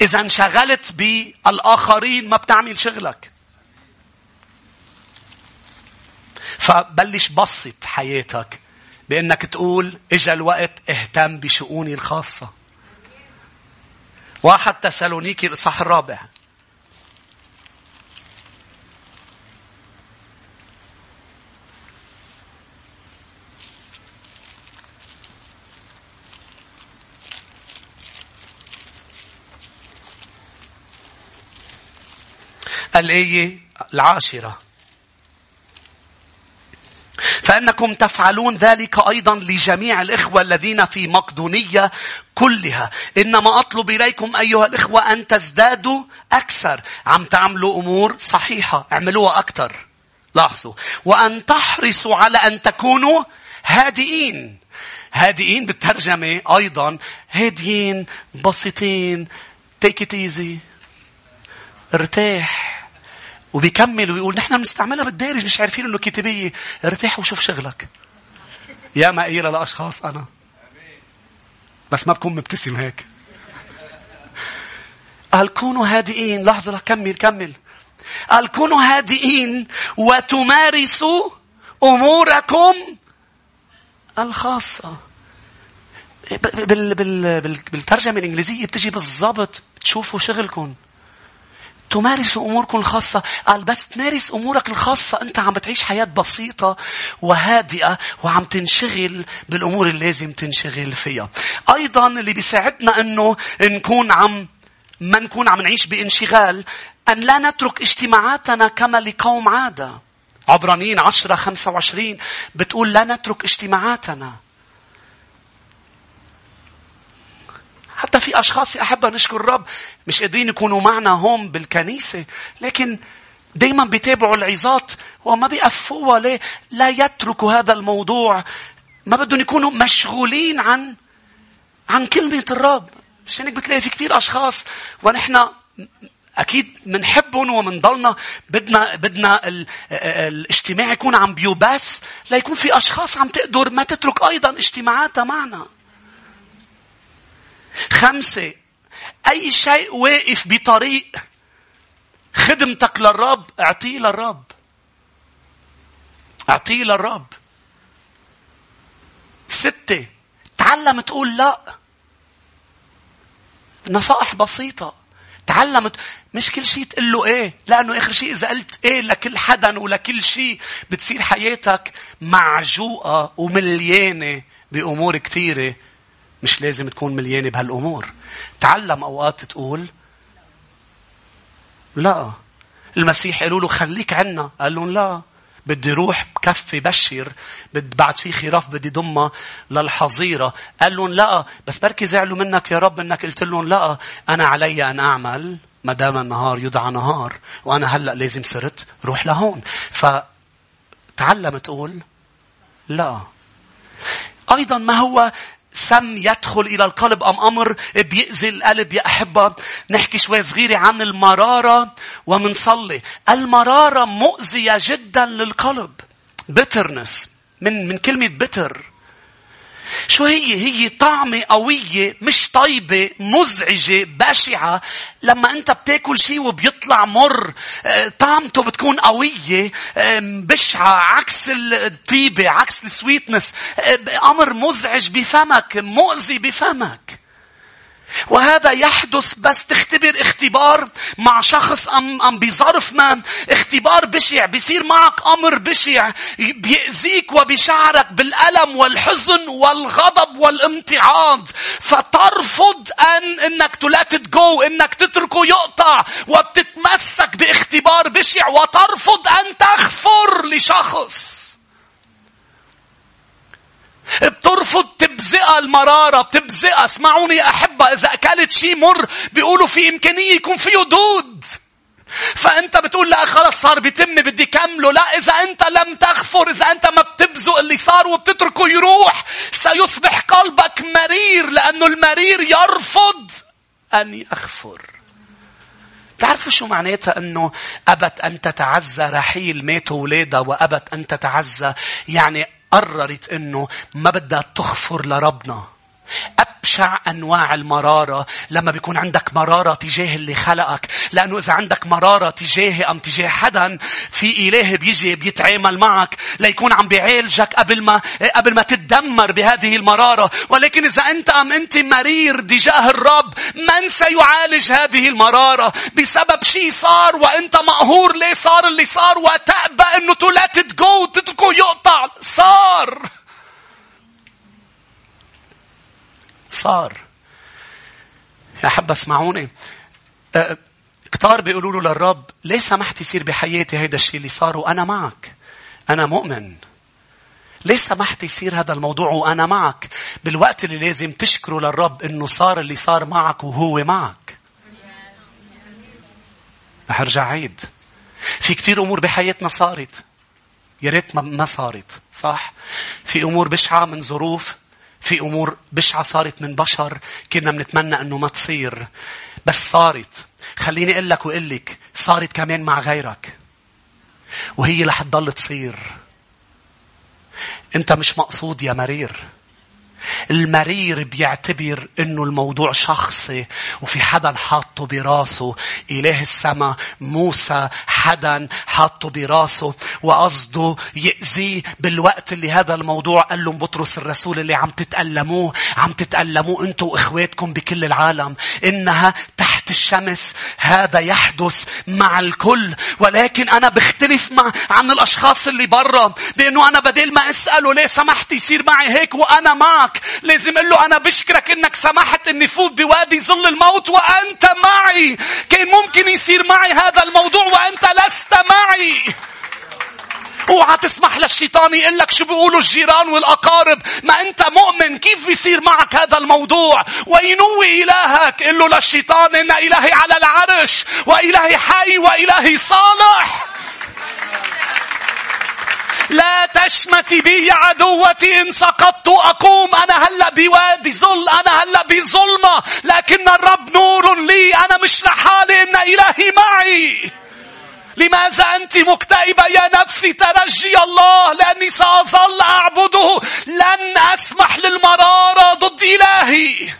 إذا انشغلت بالآخرين ما بتعمل شغلك. فبلش بسط حياتك بأنك تقول إجا الوقت اهتم بشؤوني الخاصة. واحد تسالونيكي الإصحاح الرابع. الآية العاشرة فإنكم تفعلون ذلك أيضا لجميع الإخوة الذين في مقدونية كلها. إنما أطلب إليكم أيها الإخوة أن تزدادوا أكثر. عم تعملوا أمور صحيحة. اعملوها أكثر. لاحظوا. وأن تحرصوا على أن تكونوا هادئين. هادئين بالترجمة أيضا هادئين بسيطين take it easy ارتاح وبيكمل ويقول نحن بنستعملها بالدارج مش عارفين إنه كتابية. ارتاح وشوف شغلك. يا ما قيلة لأشخاص أنا. بس ما بكون مبتسم هيك. قال كونوا هادئين. لحظة كمل كمل. قال كونوا هادئين وتمارسوا أموركم الخاصة. بال بال بالترجمة الإنجليزية بتجي بالضبط. تشوفوا شغلكم. تمارسوا أموركم الخاصة. قال بس تمارس أمورك الخاصة أنت عم بتعيش حياة بسيطة وهادئة وعم تنشغل بالأمور اللي لازم تنشغل فيها. أيضا اللي بيساعدنا أنه نكون عم ما نكون عم نعيش بانشغال أن لا نترك اجتماعاتنا كما لقوم عادة. عبرانيين عشرة خمسة وعشرين بتقول لا نترك اجتماعاتنا. حتى في أشخاص أحب نشكر الرب. مش قادرين يكونوا معنا هون بالكنيسة لكن دايما بيتابعوا العظات وما بيقفوها ليه؟ لا يتركوا هذا الموضوع. ما بدهم يكونوا مشغولين عن عن كلمة الرب. عشان هيك بتلاقي في كثير أشخاص ونحن أكيد منحبهم ومنضلنا بدنا بدنا ال... الاجتماع يكون عم بيوبس. ليكون في أشخاص عم تقدر ما تترك أيضا اجتماعاتها معنا. خمسة أي شيء واقف بطريق خدمتك للرب أعطيه للرب. أعطيه للرب. ستة تعلم تقول لا. نصائح بسيطة. تعلمت مش كل شيء تقول له إيه لأنه آخر شيء إذا قلت إيه لكل حدا ولكل شيء بتصير حياتك معجوقة ومليانة بأمور كثيره مش لازم تكون مليانة بهالأمور. تعلم أوقات تقول لا. المسيح قالوا له خليك عنا. قال لهم لا. بدي روح بكفي بشر. بدي بعد في خراف بدي ضمها للحظيرة. قال لهم لا. بس بركي زعلوا منك يا رب إنك قلت لهم لا. أنا علي أن أعمل ما دام النهار يدعى نهار. وأنا هلأ لازم صرت روح لهون. فتعلم تقول لا. أيضا ما هو سم يدخل إلى القلب أم أمر؟ بيأذي القلب يا أحبة. نحكي شوي صغيرة عن المرارة ومنصلي المرارة مؤذية جدا للقلب. Bitterness. من من كلمة bitter. شو هي؟ هي طعمة قوية مش طيبة مزعجة بشعة لما أنت بتاكل شيء وبيطلع مر آه، طعمته بتكون قوية بشعة عكس الطيبة عكس السويتنس. آه، أمر مزعج بفمك مؤذي بفمك. وهذا يحدث بس تختبر اختبار مع شخص أم, أم بظرف ما اختبار بشع بيصير معك أمر بشع بيأذيك وبشعرك بالألم والحزن والغضب والامتعاض. فترفض أن إنك تلات جو إنك تتركه يقطع وبتتمسك باختبار بشع وترفض أن تغفر لشخص. بترفض تبزقها المرارة بتبزقها اسمعوني يا أحبة إذا أكلت شيء مر بيقولوا في إمكانية يكون فيه دود. فأنت بتقول لا خلص صار بيتمني بدي كمله. لا إذا أنت لم تغفر إذا أنت ما بتبزق اللي صار وبتتركه يروح سيصبح قلبك مرير لأنه المرير يرفض أن يغفر. تعرفوا شو معناتها؟ إنه ابت أن تتعزى رحيل ماتوا اولادها وابت أن تتعزى يعني قررت إنه ما بدها تغفر لربنا. أبشع أنواع المرارة لما بيكون عندك مرارة تجاه اللي خلقك. لأنه إذا عندك مرارة تجاهي أم تجاه حدا في إله بيجي بيتعامل معك ليكون عم بيعالجك قبل ما قبل ما تتدمر بهذه المرارة. ولكن إذا أنت أم أنت مرير تجاه الرب من سيعالج هذه المرارة بسبب شيء صار وأنت مقهور ليه صار اللي صار وتأبى أنه تو let جو تتركه يقطع صار. صار. يا حبة أسمعوني. أه، كتار بيقولوا له للرب ليه سمحت يصير بحياتي هيدا الشيء اللي صار وأنا معك؟ أنا مؤمن. ليه سمحت يصير هذا الموضوع وأنا معك؟ بالوقت اللي لازم تشكره للرب إنه صار اللي صار معك وهو معك. رح أرجع عيد. في كثير أمور بحياتنا صارت. يا ريت ما صارت صح؟ في أمور بشعة من ظروف. في أمور بشعة صارت من بشر كنا بنتمنى أنه ما تصير. بس صارت. خليني أقول لك وأقول لك صارت كمان مع غيرك. وهي رح تضل تصير. أنت مش مقصود يا مرير. المرير بيعتبر إنه الموضوع شخصي وفي حدا حاطه براسه. اله السماء موسى حدا حاطه براسه وقصده يأذيه بالوقت اللي هذا الموضوع قال لهم بطرس الرسول اللي عم تتألموه. عم تتألموه أنتم وإخواتكم بكل العالم. إنها تحت الشمس. هذا يحدث مع الكل. ولكن أنا بختلف مع عن الأشخاص اللي برا بإنه أنا بدل ما أسأله ليه سمحت يصير معي هيك وأنا معك؟ لازم أقول له أنا بشكرك إنك سمحت إني فوت بوادي ظل الموت وأنت معي. كان ممكن يصير معي هذا الموضوع وأنت لست معي. اوعى تسمح للشيطان يقول لك شو بيقولوا الجيران والأقارب. ما أنت مؤمن. كيف بيصير معك هذا الموضوع؟ وينوي إلهك؟ قل له للشيطان إن إلهي على العرش وإلهي حي وإلهي صالح. لا تشمتي بي عدوتي إن سقطت أقوم. أنا هلأ بوادي ظل أنا هلأ بظلمة. لكن الرب نور لي. أنا مش لحالي إن إلهي معي. لماذا أنت مكتئبة يا نفسي؟ ترجي الله لأني سأظل أعبده. لن أسمح للمرارة ضد إلهي.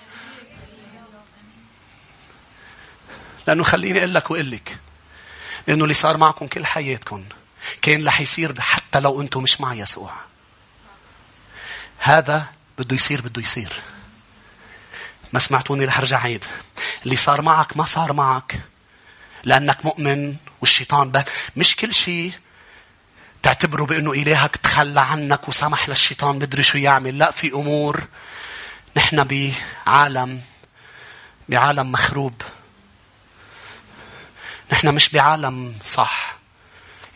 لأنه خليني أقول لك وأقول لك إنه اللي صار معكم كل حياتكم كان رح يصير حتى لو أنتم مش مع يسوع. هذا بده يصير بده يصير. ما سمعتوني رح ارجع عيد. اللي صار معك ما صار معك. لأنك مؤمن والشيطان بك مش كل شيء تعتبره بأنه إلهك تخلى عنك وسمح للشيطان بدري شو يعمل. لا في أمور نحن بعالم بعالم مخروب. نحن مش بعالم صح.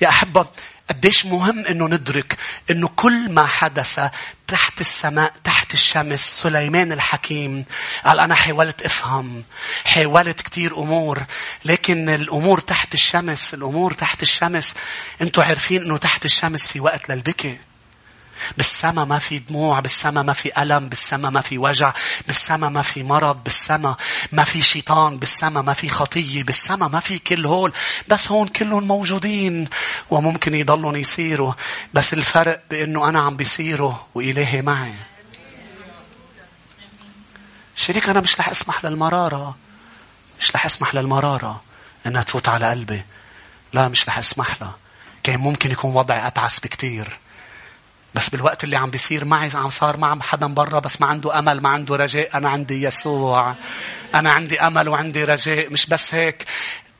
يا أحبة قديش مهم إنه ندرك إنه كل ما حدث تحت السماء تحت الشمس سليمان الحكيم قال أنا حاولت أفهم حاولت كتير أمور لكن الأمور تحت الشمس الأمور تحت الشمس أنتم عارفين إنه تحت الشمس في وقت للبكي بالسما ما في دموع بالسما ما في ألم بالسما ما في وجع بالسما ما في مرض بالسما ما في شيطان بالسما ما في خطية بالسما ما في كل هول. بس هون كلهم موجودين وممكن يضلون يصيروا. بس الفرق بأنه أنا عم بيصيروا وإلهي معي. شريك أنا مش رح أسمح للمرارة. مش رح أسمح للمرارة أنها تفوت على قلبي. لا مش رح أسمح لها. كان ممكن يكون وضعي أتعس بكتير. بس بالوقت اللي عم بيصير معي عم صار مع حدا برا بس ما عنده أمل ما عنده رجاء. أنا عندي يسوع. أنا عندي أمل وعندي رجاء. مش بس هيك.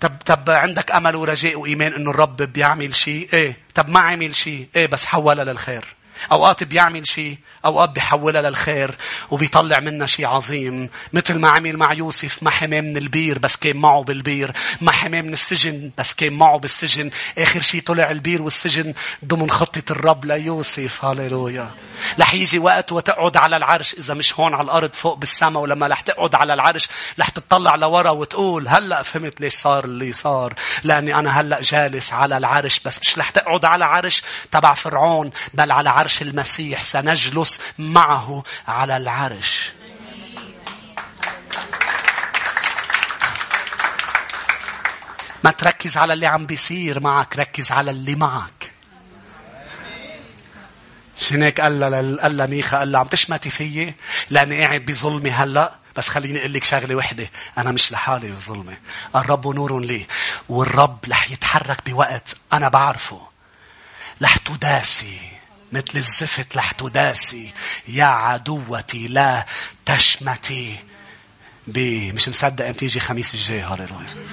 طب طب عندك أمل ورجاء وإيمان إنه الرب بيعمل شيء؟ إيه. طب ما عمل شيء. إيه بس حولها للخير. أوقات بيعمل شيء. أوقات بيحولها للخير وبيطلع منها شيء عظيم. مثل ما عمل مع يوسف ما حماه من البير بس كان معه بالبير. ما حماه من السجن بس كان معه بالسجن. آخر شيء طلع البير والسجن ضمن خطة الرب ليوسف. هاليلويا. رح يجي وقت وتقعد على العرش. إذا مش هون على الأرض فوق بالسماء ولما رح تقعد على العرش رح تطلع لورا وتقول هلأ فهمت ليش صار اللي صار. لأني أنا هلأ جالس على العرش بس مش رح تقعد على عرش تبع فرعون بل على عرش المسيح. سنجلس معه على العرش. ما تركز على اللي عم بيصير معك ركز على اللي معك. شنو هيك قال قال ميخا قال عم تشمتي فيي؟ لأني قاعد بظلمي هلأ. بس خليني أقول لك شغلة وحدة أنا مش لحالي بالظلمه الرب نور لي والرب رح يتحرك بوقت أنا بعرفه. رح تداسي. مثل الزفت لح تداسي يا عدوتي لا تشمتي. بي مش مصدق إمتى يجي خميس الجاي هاليلويا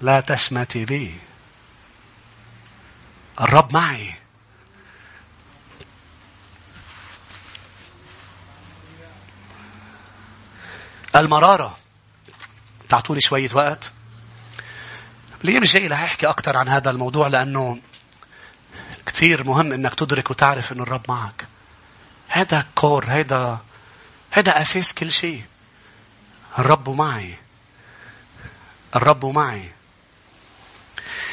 لا تشمتي بي. الرب معي. المرارة. تعطوني شوية وقت. الأيام الجاية رح أحكي أكثر عن هذا الموضوع لأنه كثير مهم إنك تدرك وتعرف إنه الرب معك. هذا كور هذا هذا أساس كل شيء. الرب معي. الرب معي.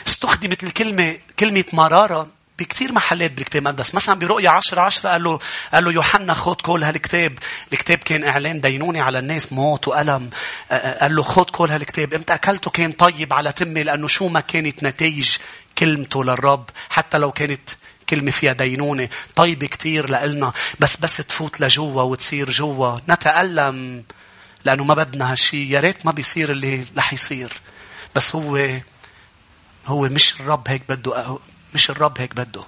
استخدمت الكلمة كلمة مرارة بكثير محلات بالكتاب المقدس. مثلا برؤيا عشرة عشرة قال له قال له يوحنا خذ كل هالكتاب. الكتاب كان إعلان دينوني على الناس موت وألم. قال له خذ كل هالكتاب. إمتى أكلته كان طيب على تمي لأنه شو ما كانت نتائج كلمته للرب حتى لو كانت كلمة فيها دينونة. طيبة كتير لإلنا بس بس تفوت لجوا وتصير جوا. نتألم لأنه ما بدنا هالشي. يا ريت ما بيصير اللي رح يصير. بس هو هو مش الرب هيك بده مش الرب هيك بده.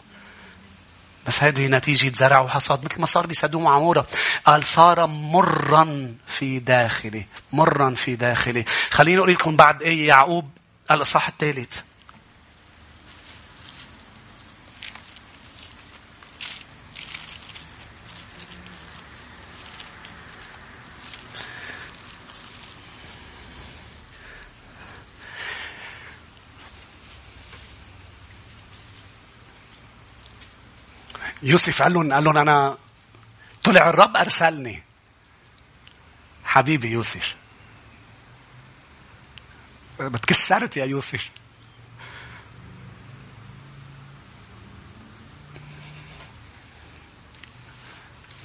بس هذه نتيجة زرع وحصاد مثل ما صار بسدوم وعمورة. قال صار مرا في داخلي مرا في داخلي. خليني أقول لكم بعد إيه يعقوب الإصحاح الثالث. يوسف قال لهم قال لهم أنا طلع الرب أرسلني. حبيبي يوسف. بتكسرت يا يوسف.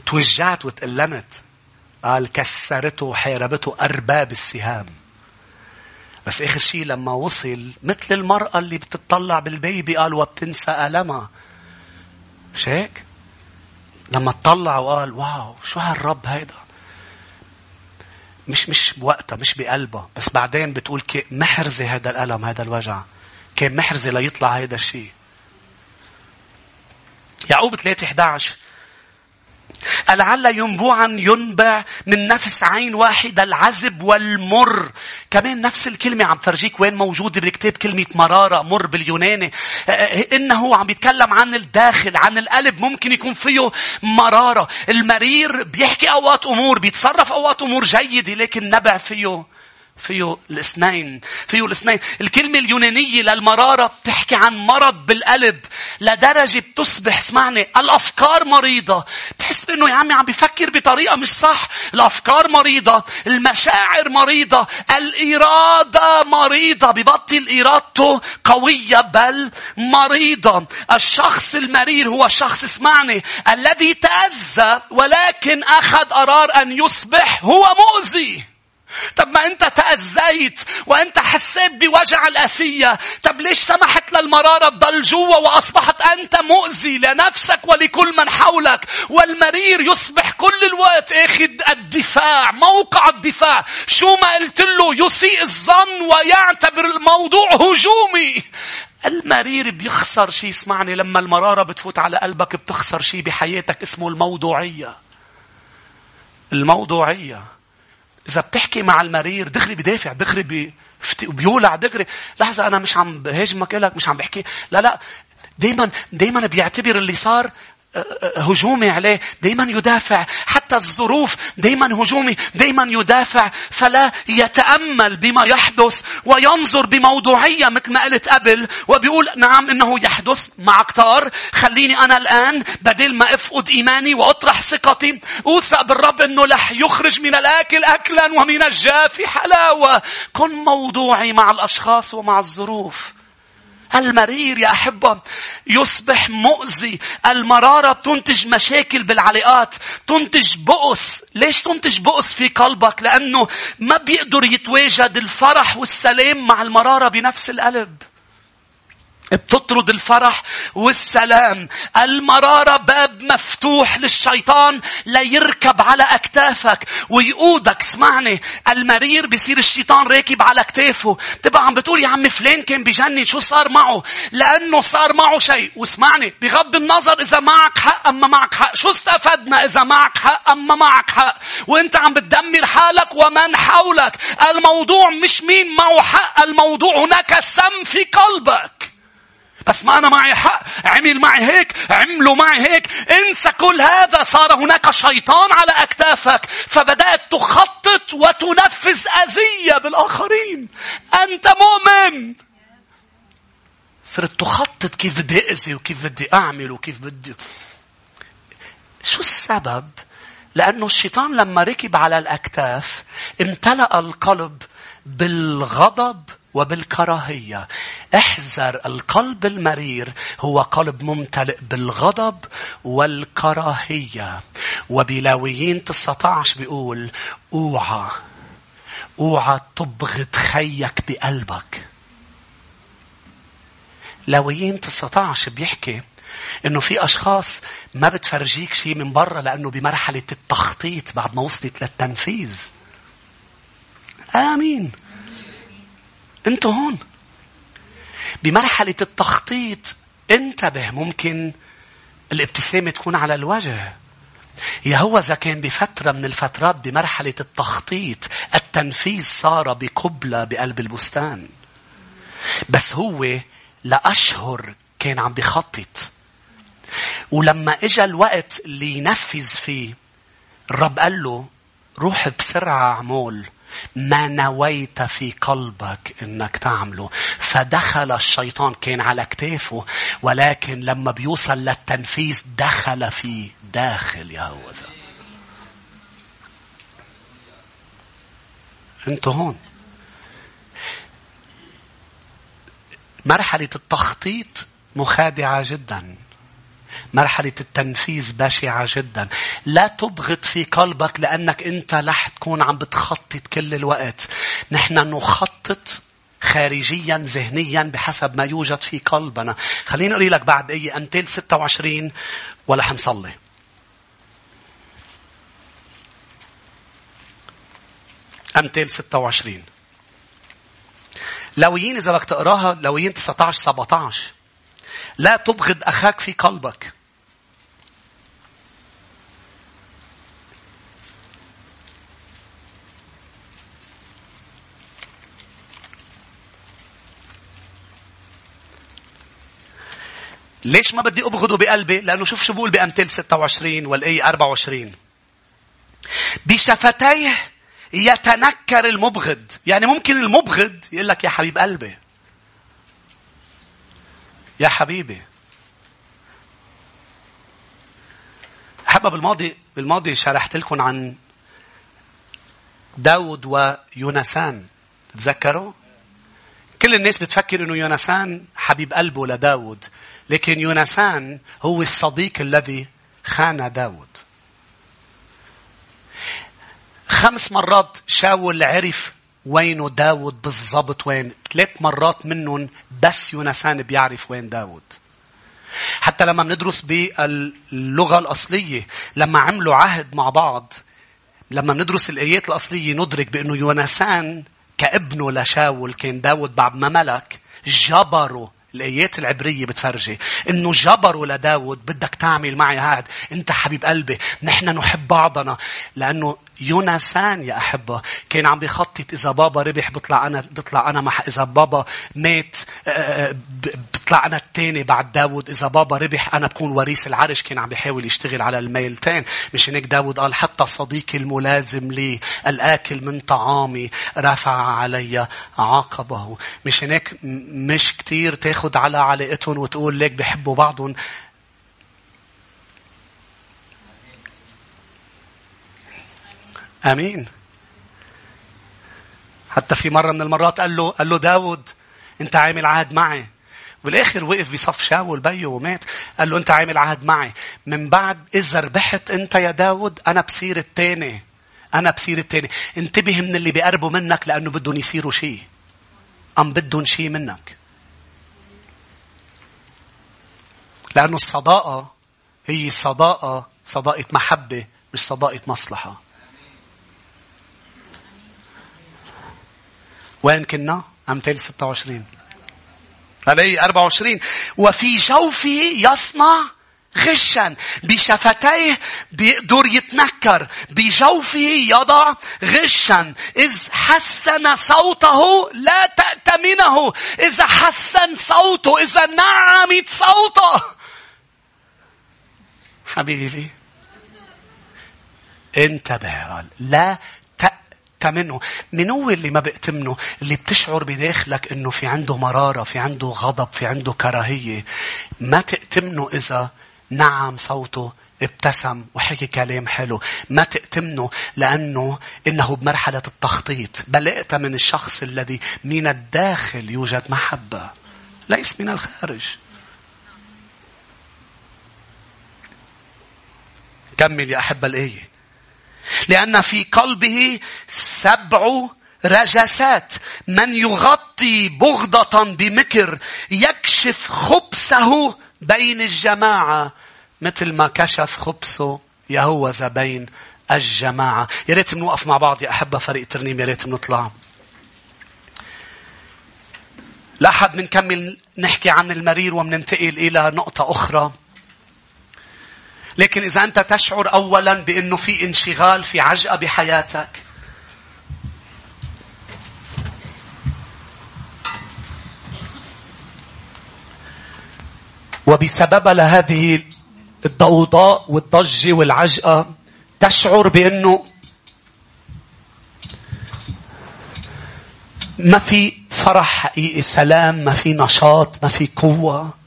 توجعت وتألمت. قال كسرته وحاربته أرباب السهام. بس آخر شيء لما وصل مثل المرأة اللي بتطلع بالبيبي قال وبتنسى ألمها. مش هيك؟ لما اطلع وقال واو شو هالرب هيدا؟ مش مش بوقتها مش بقلبها. بس بعدين بتقول كي محرزة هذا الألم هذا الوجع. كان محرزة ليطلع هذا الشيء يعقوب 3 11 لعل ينبوعا ينبع من نفس عين واحدة العذب والمر. كمان نفس الكلمة عم فرجيك وين موجودة بالكتاب كلمة مرارة مر باليوناني. إنه عم يتكلم عن الداخل عن القلب ممكن يكون فيه مرارة. المرير بيحكي أوقات أمور بيتصرف أوقات أمور جيدة لكن نبع فيه فيه الاثنين فيه الاثنين. الكلمة اليونانية للمرارة بتحكي عن مرض بالقلب. لدرجة بتصبح اسمعني الأفكار مريضة. بتحس بأنه يا عمي عم بيفكر بطريقة مش صح. الأفكار مريضة المشاعر مريضة الإرادة مريضة. ببطل إرادته قوية بل مريضة. الشخص المرير هو شخص اسمعني الذي تأذى ولكن أخذ قرار أن يصبح هو مؤذي. طب ما انت تأذيت وانت حسيت بوجع الأسية. طب ليش سمحت للمرارة تضل جوا وأصبحت أنت مؤذي لنفسك ولكل من حولك؟ والمرير يصبح كل الوقت اخذ الدفاع موقع الدفاع. شو ما قلت له؟ يسيء الظن ويعتبر الموضوع هجومي. المرير بيخسر شيء اسمعني لما المرارة بتفوت على قلبك بتخسر شيء بحياتك اسمه الموضوعية. الموضوعية. إذا بتحكي مع المرير دغري بدافع دغري بيولع دغري لحظة أنا مش عم بهاجمك لك مش عم بحكي. لا لا دايما دايما بيعتبر اللي صار هجومي عليه دايما يدافع. حتى الظروف دايما هجومي دايما يدافع. فلا يتأمل بما يحدث وينظر بموضوعية مثل ما قلت قبل وبيقول نعم إنه يحدث مع كتار خليني أنا الآن بدل ما أفقد إيماني وأطرح ثقتي اوثق بالرب إنه رح يخرج من الأكل اكلا ومن الجاف حلاوة. كن موضوعي مع الأشخاص ومع الظروف. المرير يا أحبة يصبح مؤذي. المرارة تنتج مشاكل بالعلاقات تنتج بؤس. ليش تنتج بؤس في قلبك؟ لأنه ما بيقدر يتواجد الفرح والسلام مع المرارة بنفس القلب. بتطرد الفرح والسلام. المرارة باب مفتوح للشيطان ليركب على أكتافك ويقودك. اسمعني المرير بيصير الشيطان راكب على أكتافه. تبقى عم بتقول يا عم فلان كان بجنن شو صار معه؟ لأنه صار معه شيء. واسمعني بغض النظر إذا معك حق أما معك حق. شو استفدنا إذا معك حق أما معك حق؟ وإنت عم بتدمر حالك ومن حولك. الموضوع مش مين معه حق الموضوع هناك سم في قلبك. بس ما أنا معي حق. عمل معي هيك عملوا معي هيك. انسى كل هذا. صار هناك شيطان على أكتافك. فبدأت تخطط وتنفذ أذية بالآخرين. أنت مؤمن. صرت تخطط كيف بدي أذي وكيف بدي أعمل وكيف بدي. شو السبب؟ لأنه الشيطان لما ركب على الأكتاف امتلأ القلب بالغضب وبالكراهية. احذر القلب المرير هو قلب ممتلئ بالغضب والكراهية. وبلاويين 19 بيقول أوعى أوعى تبغض خيك بقلبك. لاويين 19 بيحكي إنه في أشخاص ما بتفرجيك شيء من برا لأنه بمرحلة التخطيط بعد ما وصلت للتنفيذ. آمين. أنتوا هون. بمرحلة التخطيط انتبه ممكن الابتسامة تكون على الوجه. يهوذا كان بفترة من الفترات بمرحلة التخطيط التنفيذ صار بقبلة بقلب البستان. بس هو لأشهر كان عم بخطط. ولما اجى الوقت اللي ينفذ فيه الرب قال له روح بسرعة عمول. ما نويت في قلبك إنك تعمله. فدخل الشيطان كان على كتافه ولكن لما بيوصل للتنفيذ دخل في داخل يهوذا. أنتوا هون. مرحلة التخطيط مخادعة جدا. مرحلة التنفيذ بشعة جدا. لا تبغض في قلبك لأنك أنت رح تكون عم بتخطط كل الوقت. نحن نخطط خارجيا ذهنيا بحسب ما يوجد في قلبنا. خليني أقري لك بعد أي أمثال 26 ولا حنصلي. أمثال 26 لويين إذا بدك تقراها لويين 19 17 لا تبغض أخاك في قلبك ليش ما بدي أبغضه بقلبي؟ لأنه شوف شو بقول بأمثال 26 والآية 24. بشفتيه يتنكر المبغض. يعني ممكن المبغض يقول لك يا حبيب قلبي. يا حبيبي. أحبة بالماضي بالماضي شرحت لكم عن داود ويونسان. تتذكروا؟ كل الناس بتفكر إنه يونسان حبيب قلبه لداود. لكن يونسان هو الصديق الذي خان داود. خمس مرات شاول عرف وينه داود بالضبط وين. ثلاث مرات منهم بس يونسان بيعرف وين داود. حتى لما بندرس باللغة الأصلية لما عملوا عهد مع بعض لما بندرس الآيات الأصلية ندرك بأنه يونسان كابنه لشاول كان داود بعد ما ملك جبره الآيات العبرية بتفرجي. إنه جبروا لداود بدك تعمل معي هاد. أنت حبيب قلبي نحن نحب بعضنا. لأنه يونسان يا أحبة. كان عم بيخطط إذا بابا ربح بطلع أنا بطلع أنا مح إذا بابا مات آه، آه، بطلع أنا الثاني بعد داود. إذا بابا ربح أنا بكون وريث العرش. كان عم بيحاول يشتغل على الميلتين. مش هيك داود قال حتى صديقي الملازم لي الآكل من طعامي رفع علي عقبه. مش هيك؟ مش كتير تاخد على علاقتهم وتقول ليك بحبوا بعضهم. آمين. حتى في مرة من المرات قال له قال له داود أنت عامل عهد معي. بالاخر وقف بصف شاول بيه ومات. قال له أنت عامل عهد معي. من بعد إذا ربحت أنت يا داود أنا بصير الثاني أنا بصير الثاني انتبه من اللي بيقربوا منك لأنه بدهم يصيروا شيء. أم بدهم شيء منك. لأنه الصداقة هي صداقة صداقة محبة مش صداقة مصلحة. وين كنا؟ أمثال 26 علي 24 وفي جوفه يصنع غشا. بشفتيه بيقدر يتنكر. بجوفه يضع غشا. إذ حسن صوته لا تأتمنه. إذا حسن صوته إذا نعمت صوته. حبيبي انتبه لا تأتمنه من هو اللي ما بيأتمنه اللي بتشعر بداخلك إنه في عنده مرارة في عنده غضب في عنده كراهية. ما تأتمنه إذا نعم صوته ابتسم وحكي كلام حلو. ما تأتمنه لأنه إنه بمرحلة التخطيط. بل ائتمن الشخص الذي من الداخل يوجد محبة. ليس من الخارج. كمل يا أحب الآية. لأن في قلبه سبع رجسات. من يغطي بغضة بمكر يكشف خبثه بين الجماعة. مثل ما كشف خبثه يهوذا بين الجماعة. يا ريت بنوقف مع بعض يا أحبة فريق ترنيم يا ريت بنطلع لا حد بنكمل نحكي عن المرير ومننتقل إلى نقطة أخرى. لكن إذا أنت تشعر أولا بأنه في انشغال في عجقة بحياتك. وبسبب لهذه الضوضاء والضجة والعجقة تشعر بأنه ما في فرح حقيقي سلام ما في نشاط ما في قوة.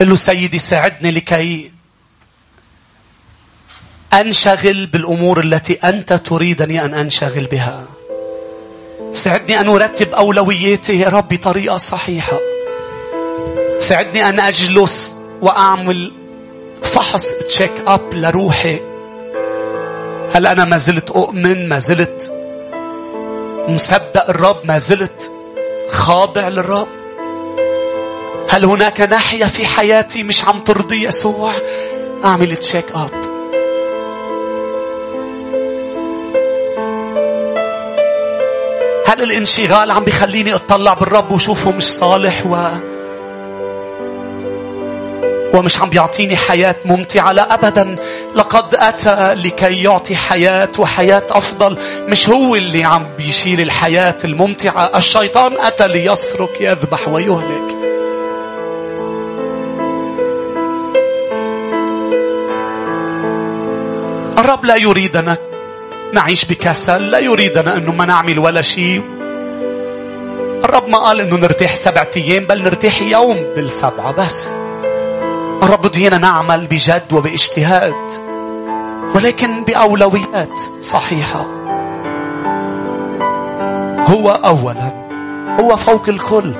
قل له سيدي ساعدني لكي أنشغل بالأمور التي أنت تريدني أن أنشغل بها. ساعدني أن أرتب أولوياتي. يا رب بطريقة صحيحة. ساعدني أن أجلس وأعمل فحص تشيك أب لروحي. هل أنا ما زلت أؤمن؟ ما زلت مصدق الرب؟ ما زلت خاضع للرب؟ هل هناك ناحية في حياتي مش عم ترضي يسوع؟ أعمل تشيك أب هل الانشغال عم بيخليني أطلع بالرب وشوفه مش صالح و ومش عم بيعطيني حياة ممتعة؟ لا أبدا. لقد أتى لكي يعطي حياة وحياة أفضل. مش هو اللي عم بيشيل الحياة الممتعة. الشيطان أتى ليسرق يذبح ويهلك. الرب لا يريدنا نعيش بكسل لا يريدنا أنه ما نعمل ولا شيء. الرب ما قال أنه نرتاح سبعة أيام بل نرتاح يوم بالسبعة بس. الرب بده نعمل بجد وباجتهاد ولكن بأولويات صحيحة. هو أولا هو فوق الكل.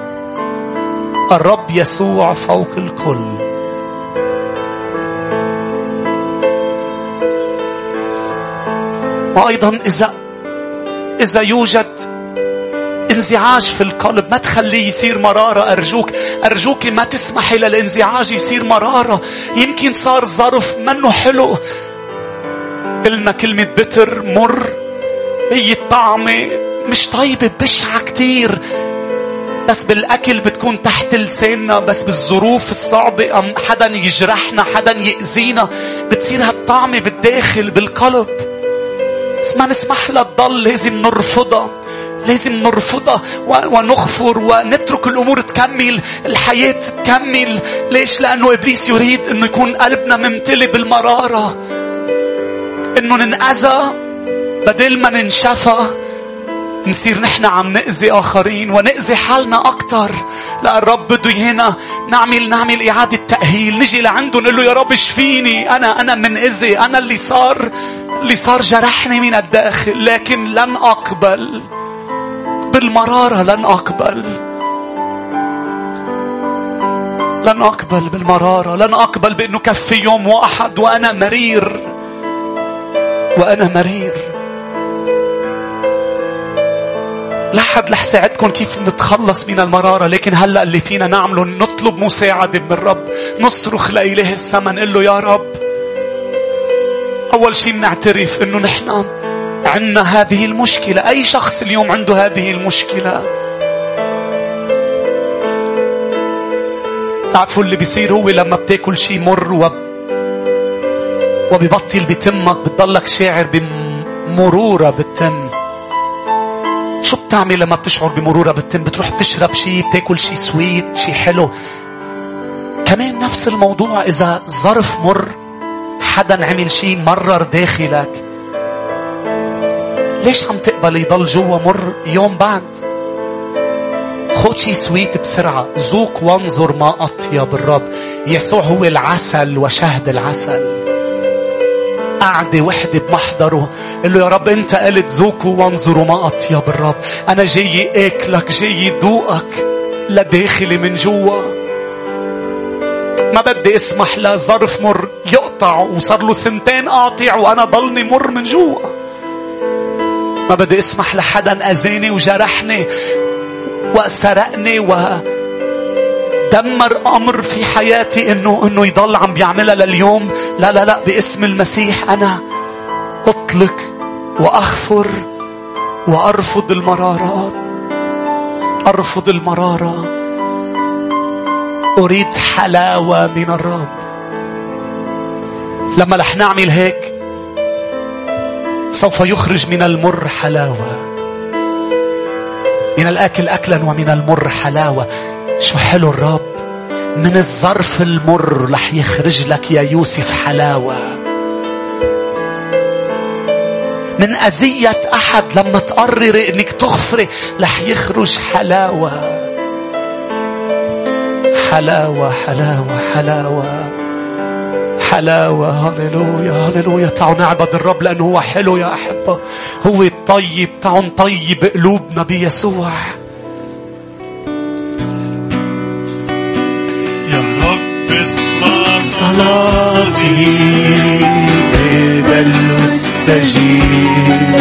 الرب يسوع فوق الكل. وأيضا إذا إذا يوجد انزعاج في القلب ما تخليه يصير مرارة. أرجوك أرجوك ما تسمحي للانزعاج يصير مرارة. يمكن صار ظرف منه حلو. قلنا كلمة بتر مر هي الطعمة مش طيبة بشعة كتير. بس بالأكل بتكون تحت لساننا بس بالظروف الصعبة. أم حدا يجرحنا حدا يأذينا. بتصير هالطعمة بالداخل بالقلب. ما نسمح لها تضل لازم نرفضها لازم نرفضها ونغفر ونترك الأمور تكمل الحياة تكمل ليش؟ لأنه إبليس يريد أنه يكون قلبنا ممتلئ بالمرارة أنه ننأذى بدل ما ننشفى نصير نحن عم نأذي آخرين ونأذي حالنا أكثر لا الرب بده إيانا نعمل نعمل إعادة تأهيل. نجي لعنده نقول له يا رب اشفيني. أنا أنا من إذي. أنا اللي صار اللي صار جرحني من الداخل. لكن لن أقبل. بالمرارة لن أقبل. لن أقبل بالمرارة. لن أقبل بأنه كفي يوم واحد وأنا مرير. وأنا مرير. لا حد رح ساعدكم كيف نتخلص من المرارة. لكن هلأ اللي فينا نعمله نطلب مساعدة من الرب. نصرخ لإله السماء نقول له يا رب أول شيء نعترف أنه نحن عندنا هذه المشكلة. أي شخص اليوم عنده هذه المشكلة؟ تعرفوا اللي بيصير هو لما بتاكل شيء مر وب... وببطل بتمك بتضلك شاعر بمرورة بالتم. شو بتعمل لما بتشعر بمرورة بالتم بتروح بتشرب شيء بتاكل شيء سويت شيء حلو. كمان نفس الموضوع إذا ظرف مر حدا عمل شيء مرر داخلك. ليش عم تقبل يضل جوا مر يوم بعد؟ خد شي سويت بسرعة. ذوق وانظر ما أطيب الرب. يسوع هو العسل وشهد العسل. قعدة وحدة بمحضره. قال له يا رب أنت قلت ذوقوا وانظروا ما أطيب الرب. أنا جاي أكلك جاي ذوقك لداخلي من جوا. ما بدي اسمح لظرف مر يقطع وصار له سنتين قاطع وأنا ضلني مر من جوا. ما بدي اسمح لحدا أذاني وجرحني وسرقني و دمر أمر في حياتي إنه إنه يضل عم بيعملها لليوم. لا لا لا باسم المسيح أنا أطلق وأغفر وأرفض المرارات. أرفض المراره أريد حلاوة من الرب. لما رح نعمل هيك سوف يخرج من المر حلاوة. من الأكل أكلا ومن المر حلاوة. شو حلو الرب. من الظرف المر رح يخرج لك يا يوسف حلاوة. من أذية أحد لما تقرري إنك تغفري رح يخرج حلاوة. حلاوة حلاوة حلاوة. حلاوة هللويا هللويا. تعالوا نعبد الرب لأنه هو حلو يا أحبة. هو الطيب. تعالوا نطيب قلوبنا بيسوع. صلاتي بدل مستجيب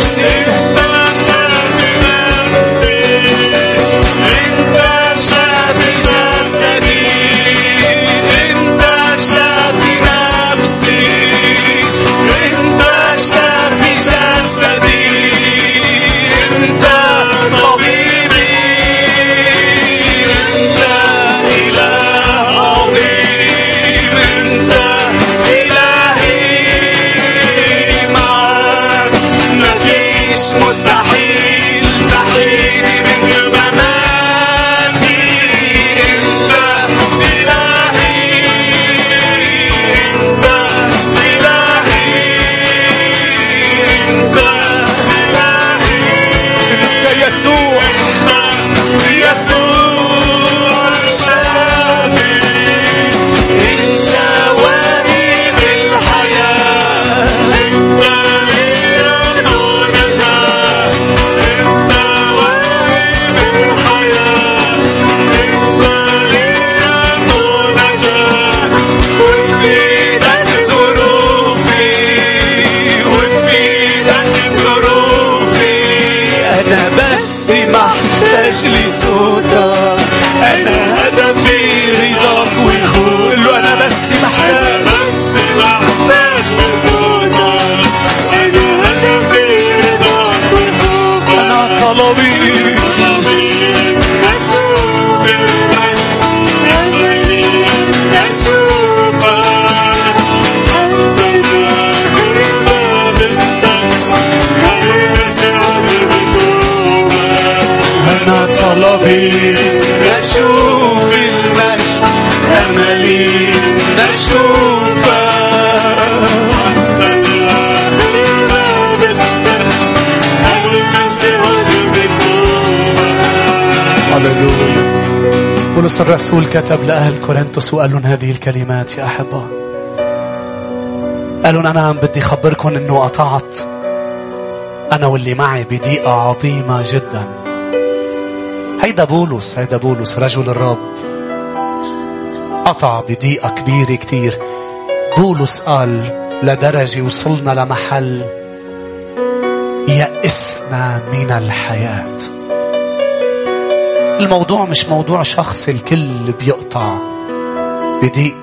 شافي نفسي الرسول كتب لأهل كورنثوس وقال لهم هذه الكلمات يا أحبة. قالوا أنا عم بدي أخبركم أنه قطعت. أنا واللي معي بضيقة عظيمة جدا. هيدا بولس هيدا بولس رجل الرب. قطع بضيقة كبيرة كتير. بولس قال لدرجة وصلنا لمحل يأسنا من الحياة. الموضوع مش موضوع شخص الكل بيقطع بضيق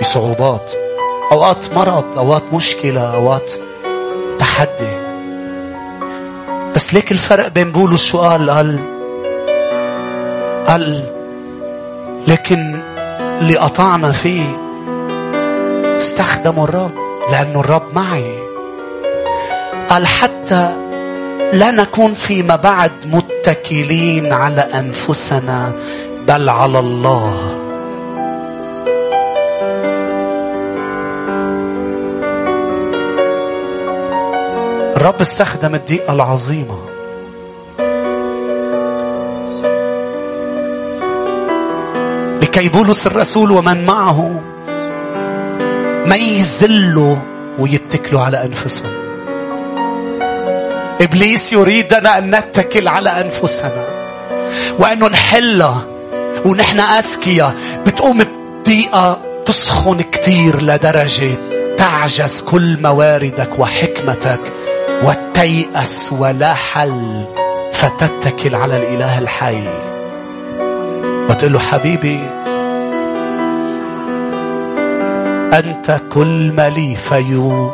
بصعوبات أوقات مرض أوقات مشكلة أوقات تحدي. بس ليك الفرق بين بولس شو قال قال قال لكن اللي قطعنا فيه استخدموا الرب لأنه الرب معي. قال حتى لا نكون فيما بعد متكلين على أنفسنا بل على الله. الرب استخدم الضيقه العظيمه لكي بولس الرسول ومن معه. ما يزلوا ويتكلوا على أنفسهم. إبليس يريدنا أن نتكل على أنفسنا. وأنه نحلها ونحن أذكياء بتقوم الضيقة تسخن كتير لدرجة تعجز كل مواردك وحكمتك وتيأس ولا حل فتتكل على الإله الحي. وتقول له حبيبي أنت كل ما لي فيو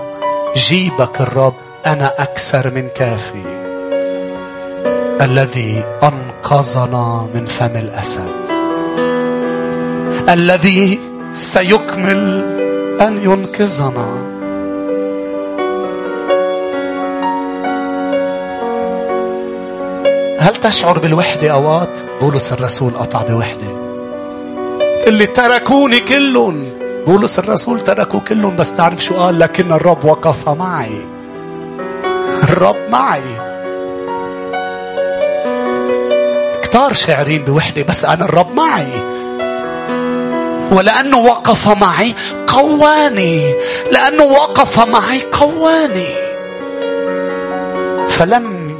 جيبك الرب. أنا أكثر من كافي الذي أنقذنا من فم الأسد. الذي سيكمل أن ينقذنا. هل تشعر بالوحدة أوقات؟ بولس الرسول قطع بوحدة. اللي تركوني كلهم بولس الرسول تركوا كلهم بس تعرف شو قال؟ لكن الرب وقف معي. الرب معي. كتار شاعرين بوحدة بس أنا الرب معي. ولأنه وقف معي قواني لأنه وقف معي قواني. فلم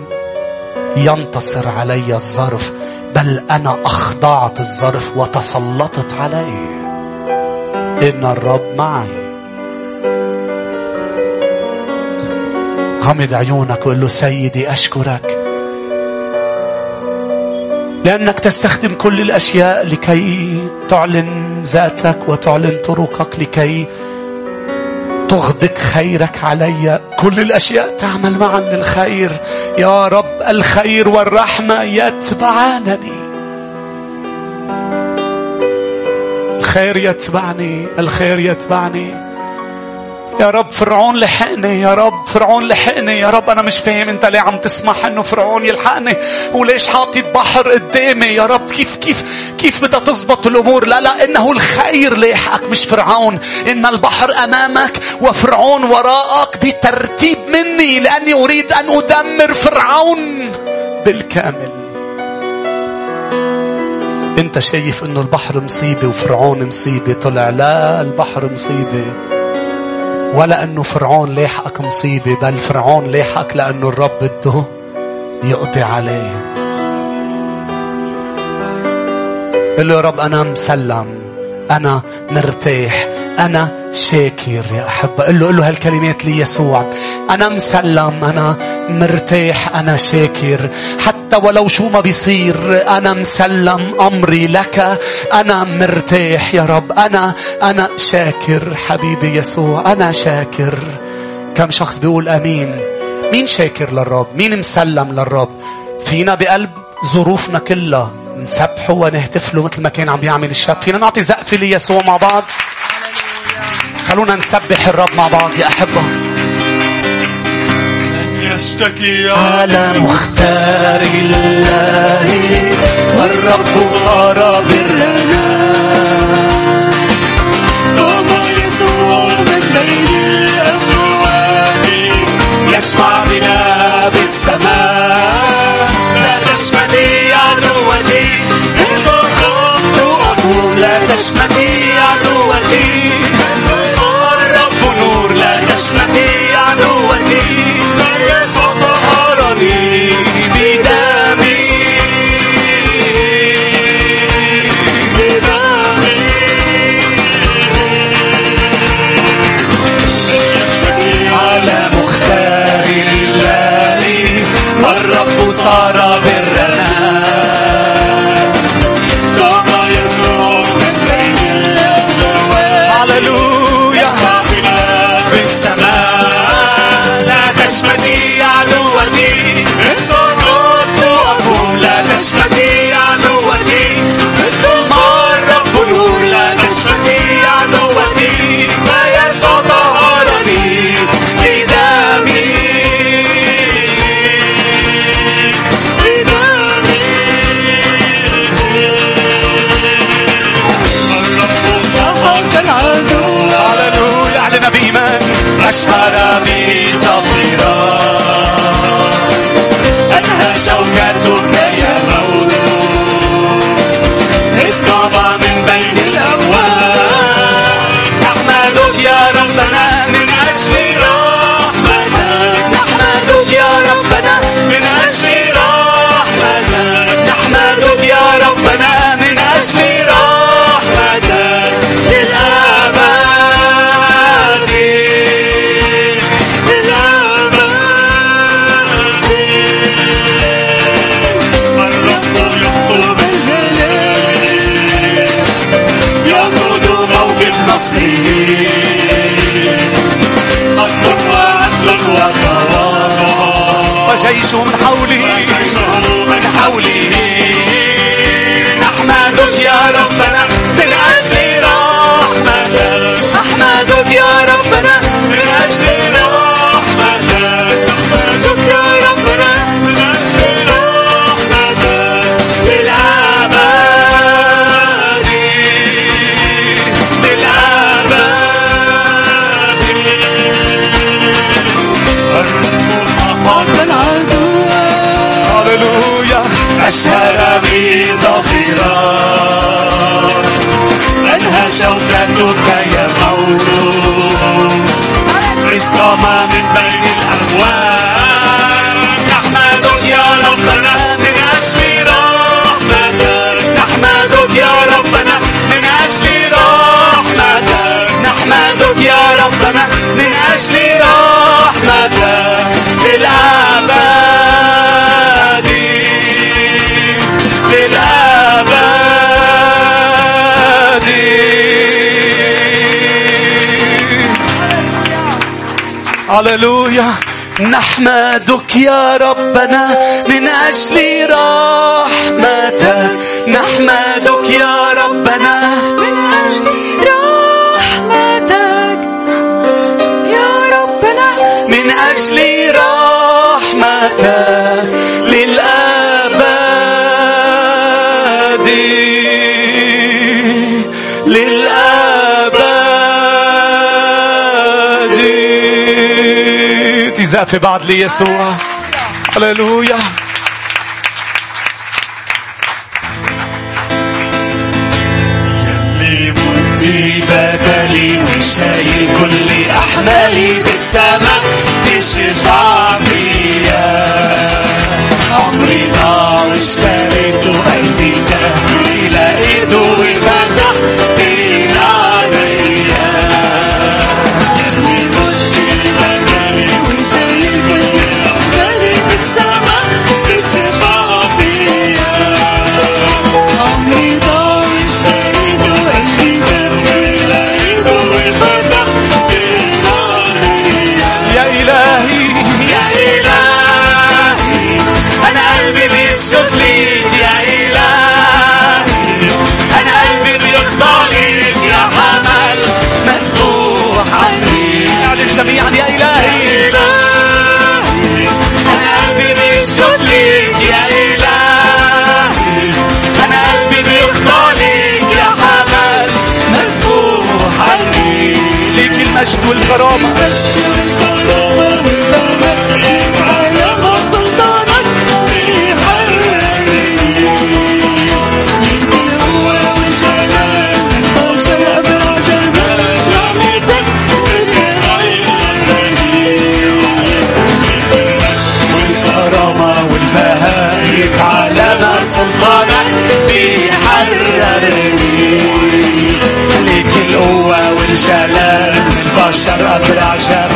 ينتصر علي الظرف بل أنا أخضعت الظرف وتسلطت عليه. إن الرب معي. غمض عيونك وقل له سيدي أشكرك. لأنك تستخدم كل الأشياء لكي تعلن ذاتك وتعلن طرقك لكي تغدق خيرك علي. كل الأشياء تعمل معا للخير. يا رب الخير والرحمة يتبعانني. الخير يتبعني الخير يتبعني. يا رب فرعون لحقني يا رب فرعون لحقني يا رب أنا مش فاهم أنت ليه عم تسمح أنه فرعون يلحقني؟ وليش حاطط بحر قدامي؟ يا رب كيف كيف كيف بدها تزبط الأمور؟ لا لا إنه الخير لاحقك مش فرعون. إن البحر أمامك وفرعون وراءك بترتيب مني لأني أريد أن أدمر فرعون بالكامل. أنت شايف إنه البحر مصيبة وفرعون مصيبة طلع لا البحر مصيبة. ولا أنه فرعون لاحقك مصيبة بل فرعون لاحقك لأنه الرب بده يقضي عليه. قل له يا رب أنا مسلم أنا مرتاح أنا شاكر يا أحبة. قل له قل له هالكلمات ليسوع. أنا مسلم أنا مرتاح أنا شاكر. حتى ولو شو ما بيصير أنا مسلم أمري لك. أنا مرتاح يا رب. أنا أنا شاكر حبيبي يسوع. أنا شاكر. كم شخص بيقول أمين؟ مين شاكر للرب؟ مين مسلم للرب؟ فينا بقلب ظروفنا كلها. نسبحه ونهتف له مثل ما كان عم بيعمل الشاب. فينا نعطي زقفة ليسوع مع بعض. خلونا نسبح الرب مع بعض يا أحبة. يشتكي على مختار الله والرب صار برنا قام يسوع من بين الأموات يشفع بنا بالسماء. لا تشمتي عدوتي إن ضربت أقول لا تشمتي عدوتي nunca tuve شوكتك يا مولود عز ما من بين الأموات هللويا نحمدك يا ربنا من أجل رحمتك. نحمدك يا ربنا من أجل نقفة بعد ليسوع هللويا. يلي مدي بدلي وشايل كل أحمالي بالسماء فيا عمري ضاع اشتريته قلبي تهوي والكرامة. Arkadaşlar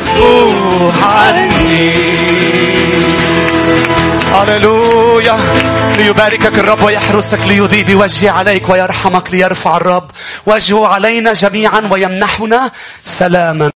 مسفوح عني هللويا. ليباركك الرب ويحرسك ليضيء بوجهه عليك ويرحمك ليرفع الرب. وجهه علينا جميعا ويمنحنا سلاما.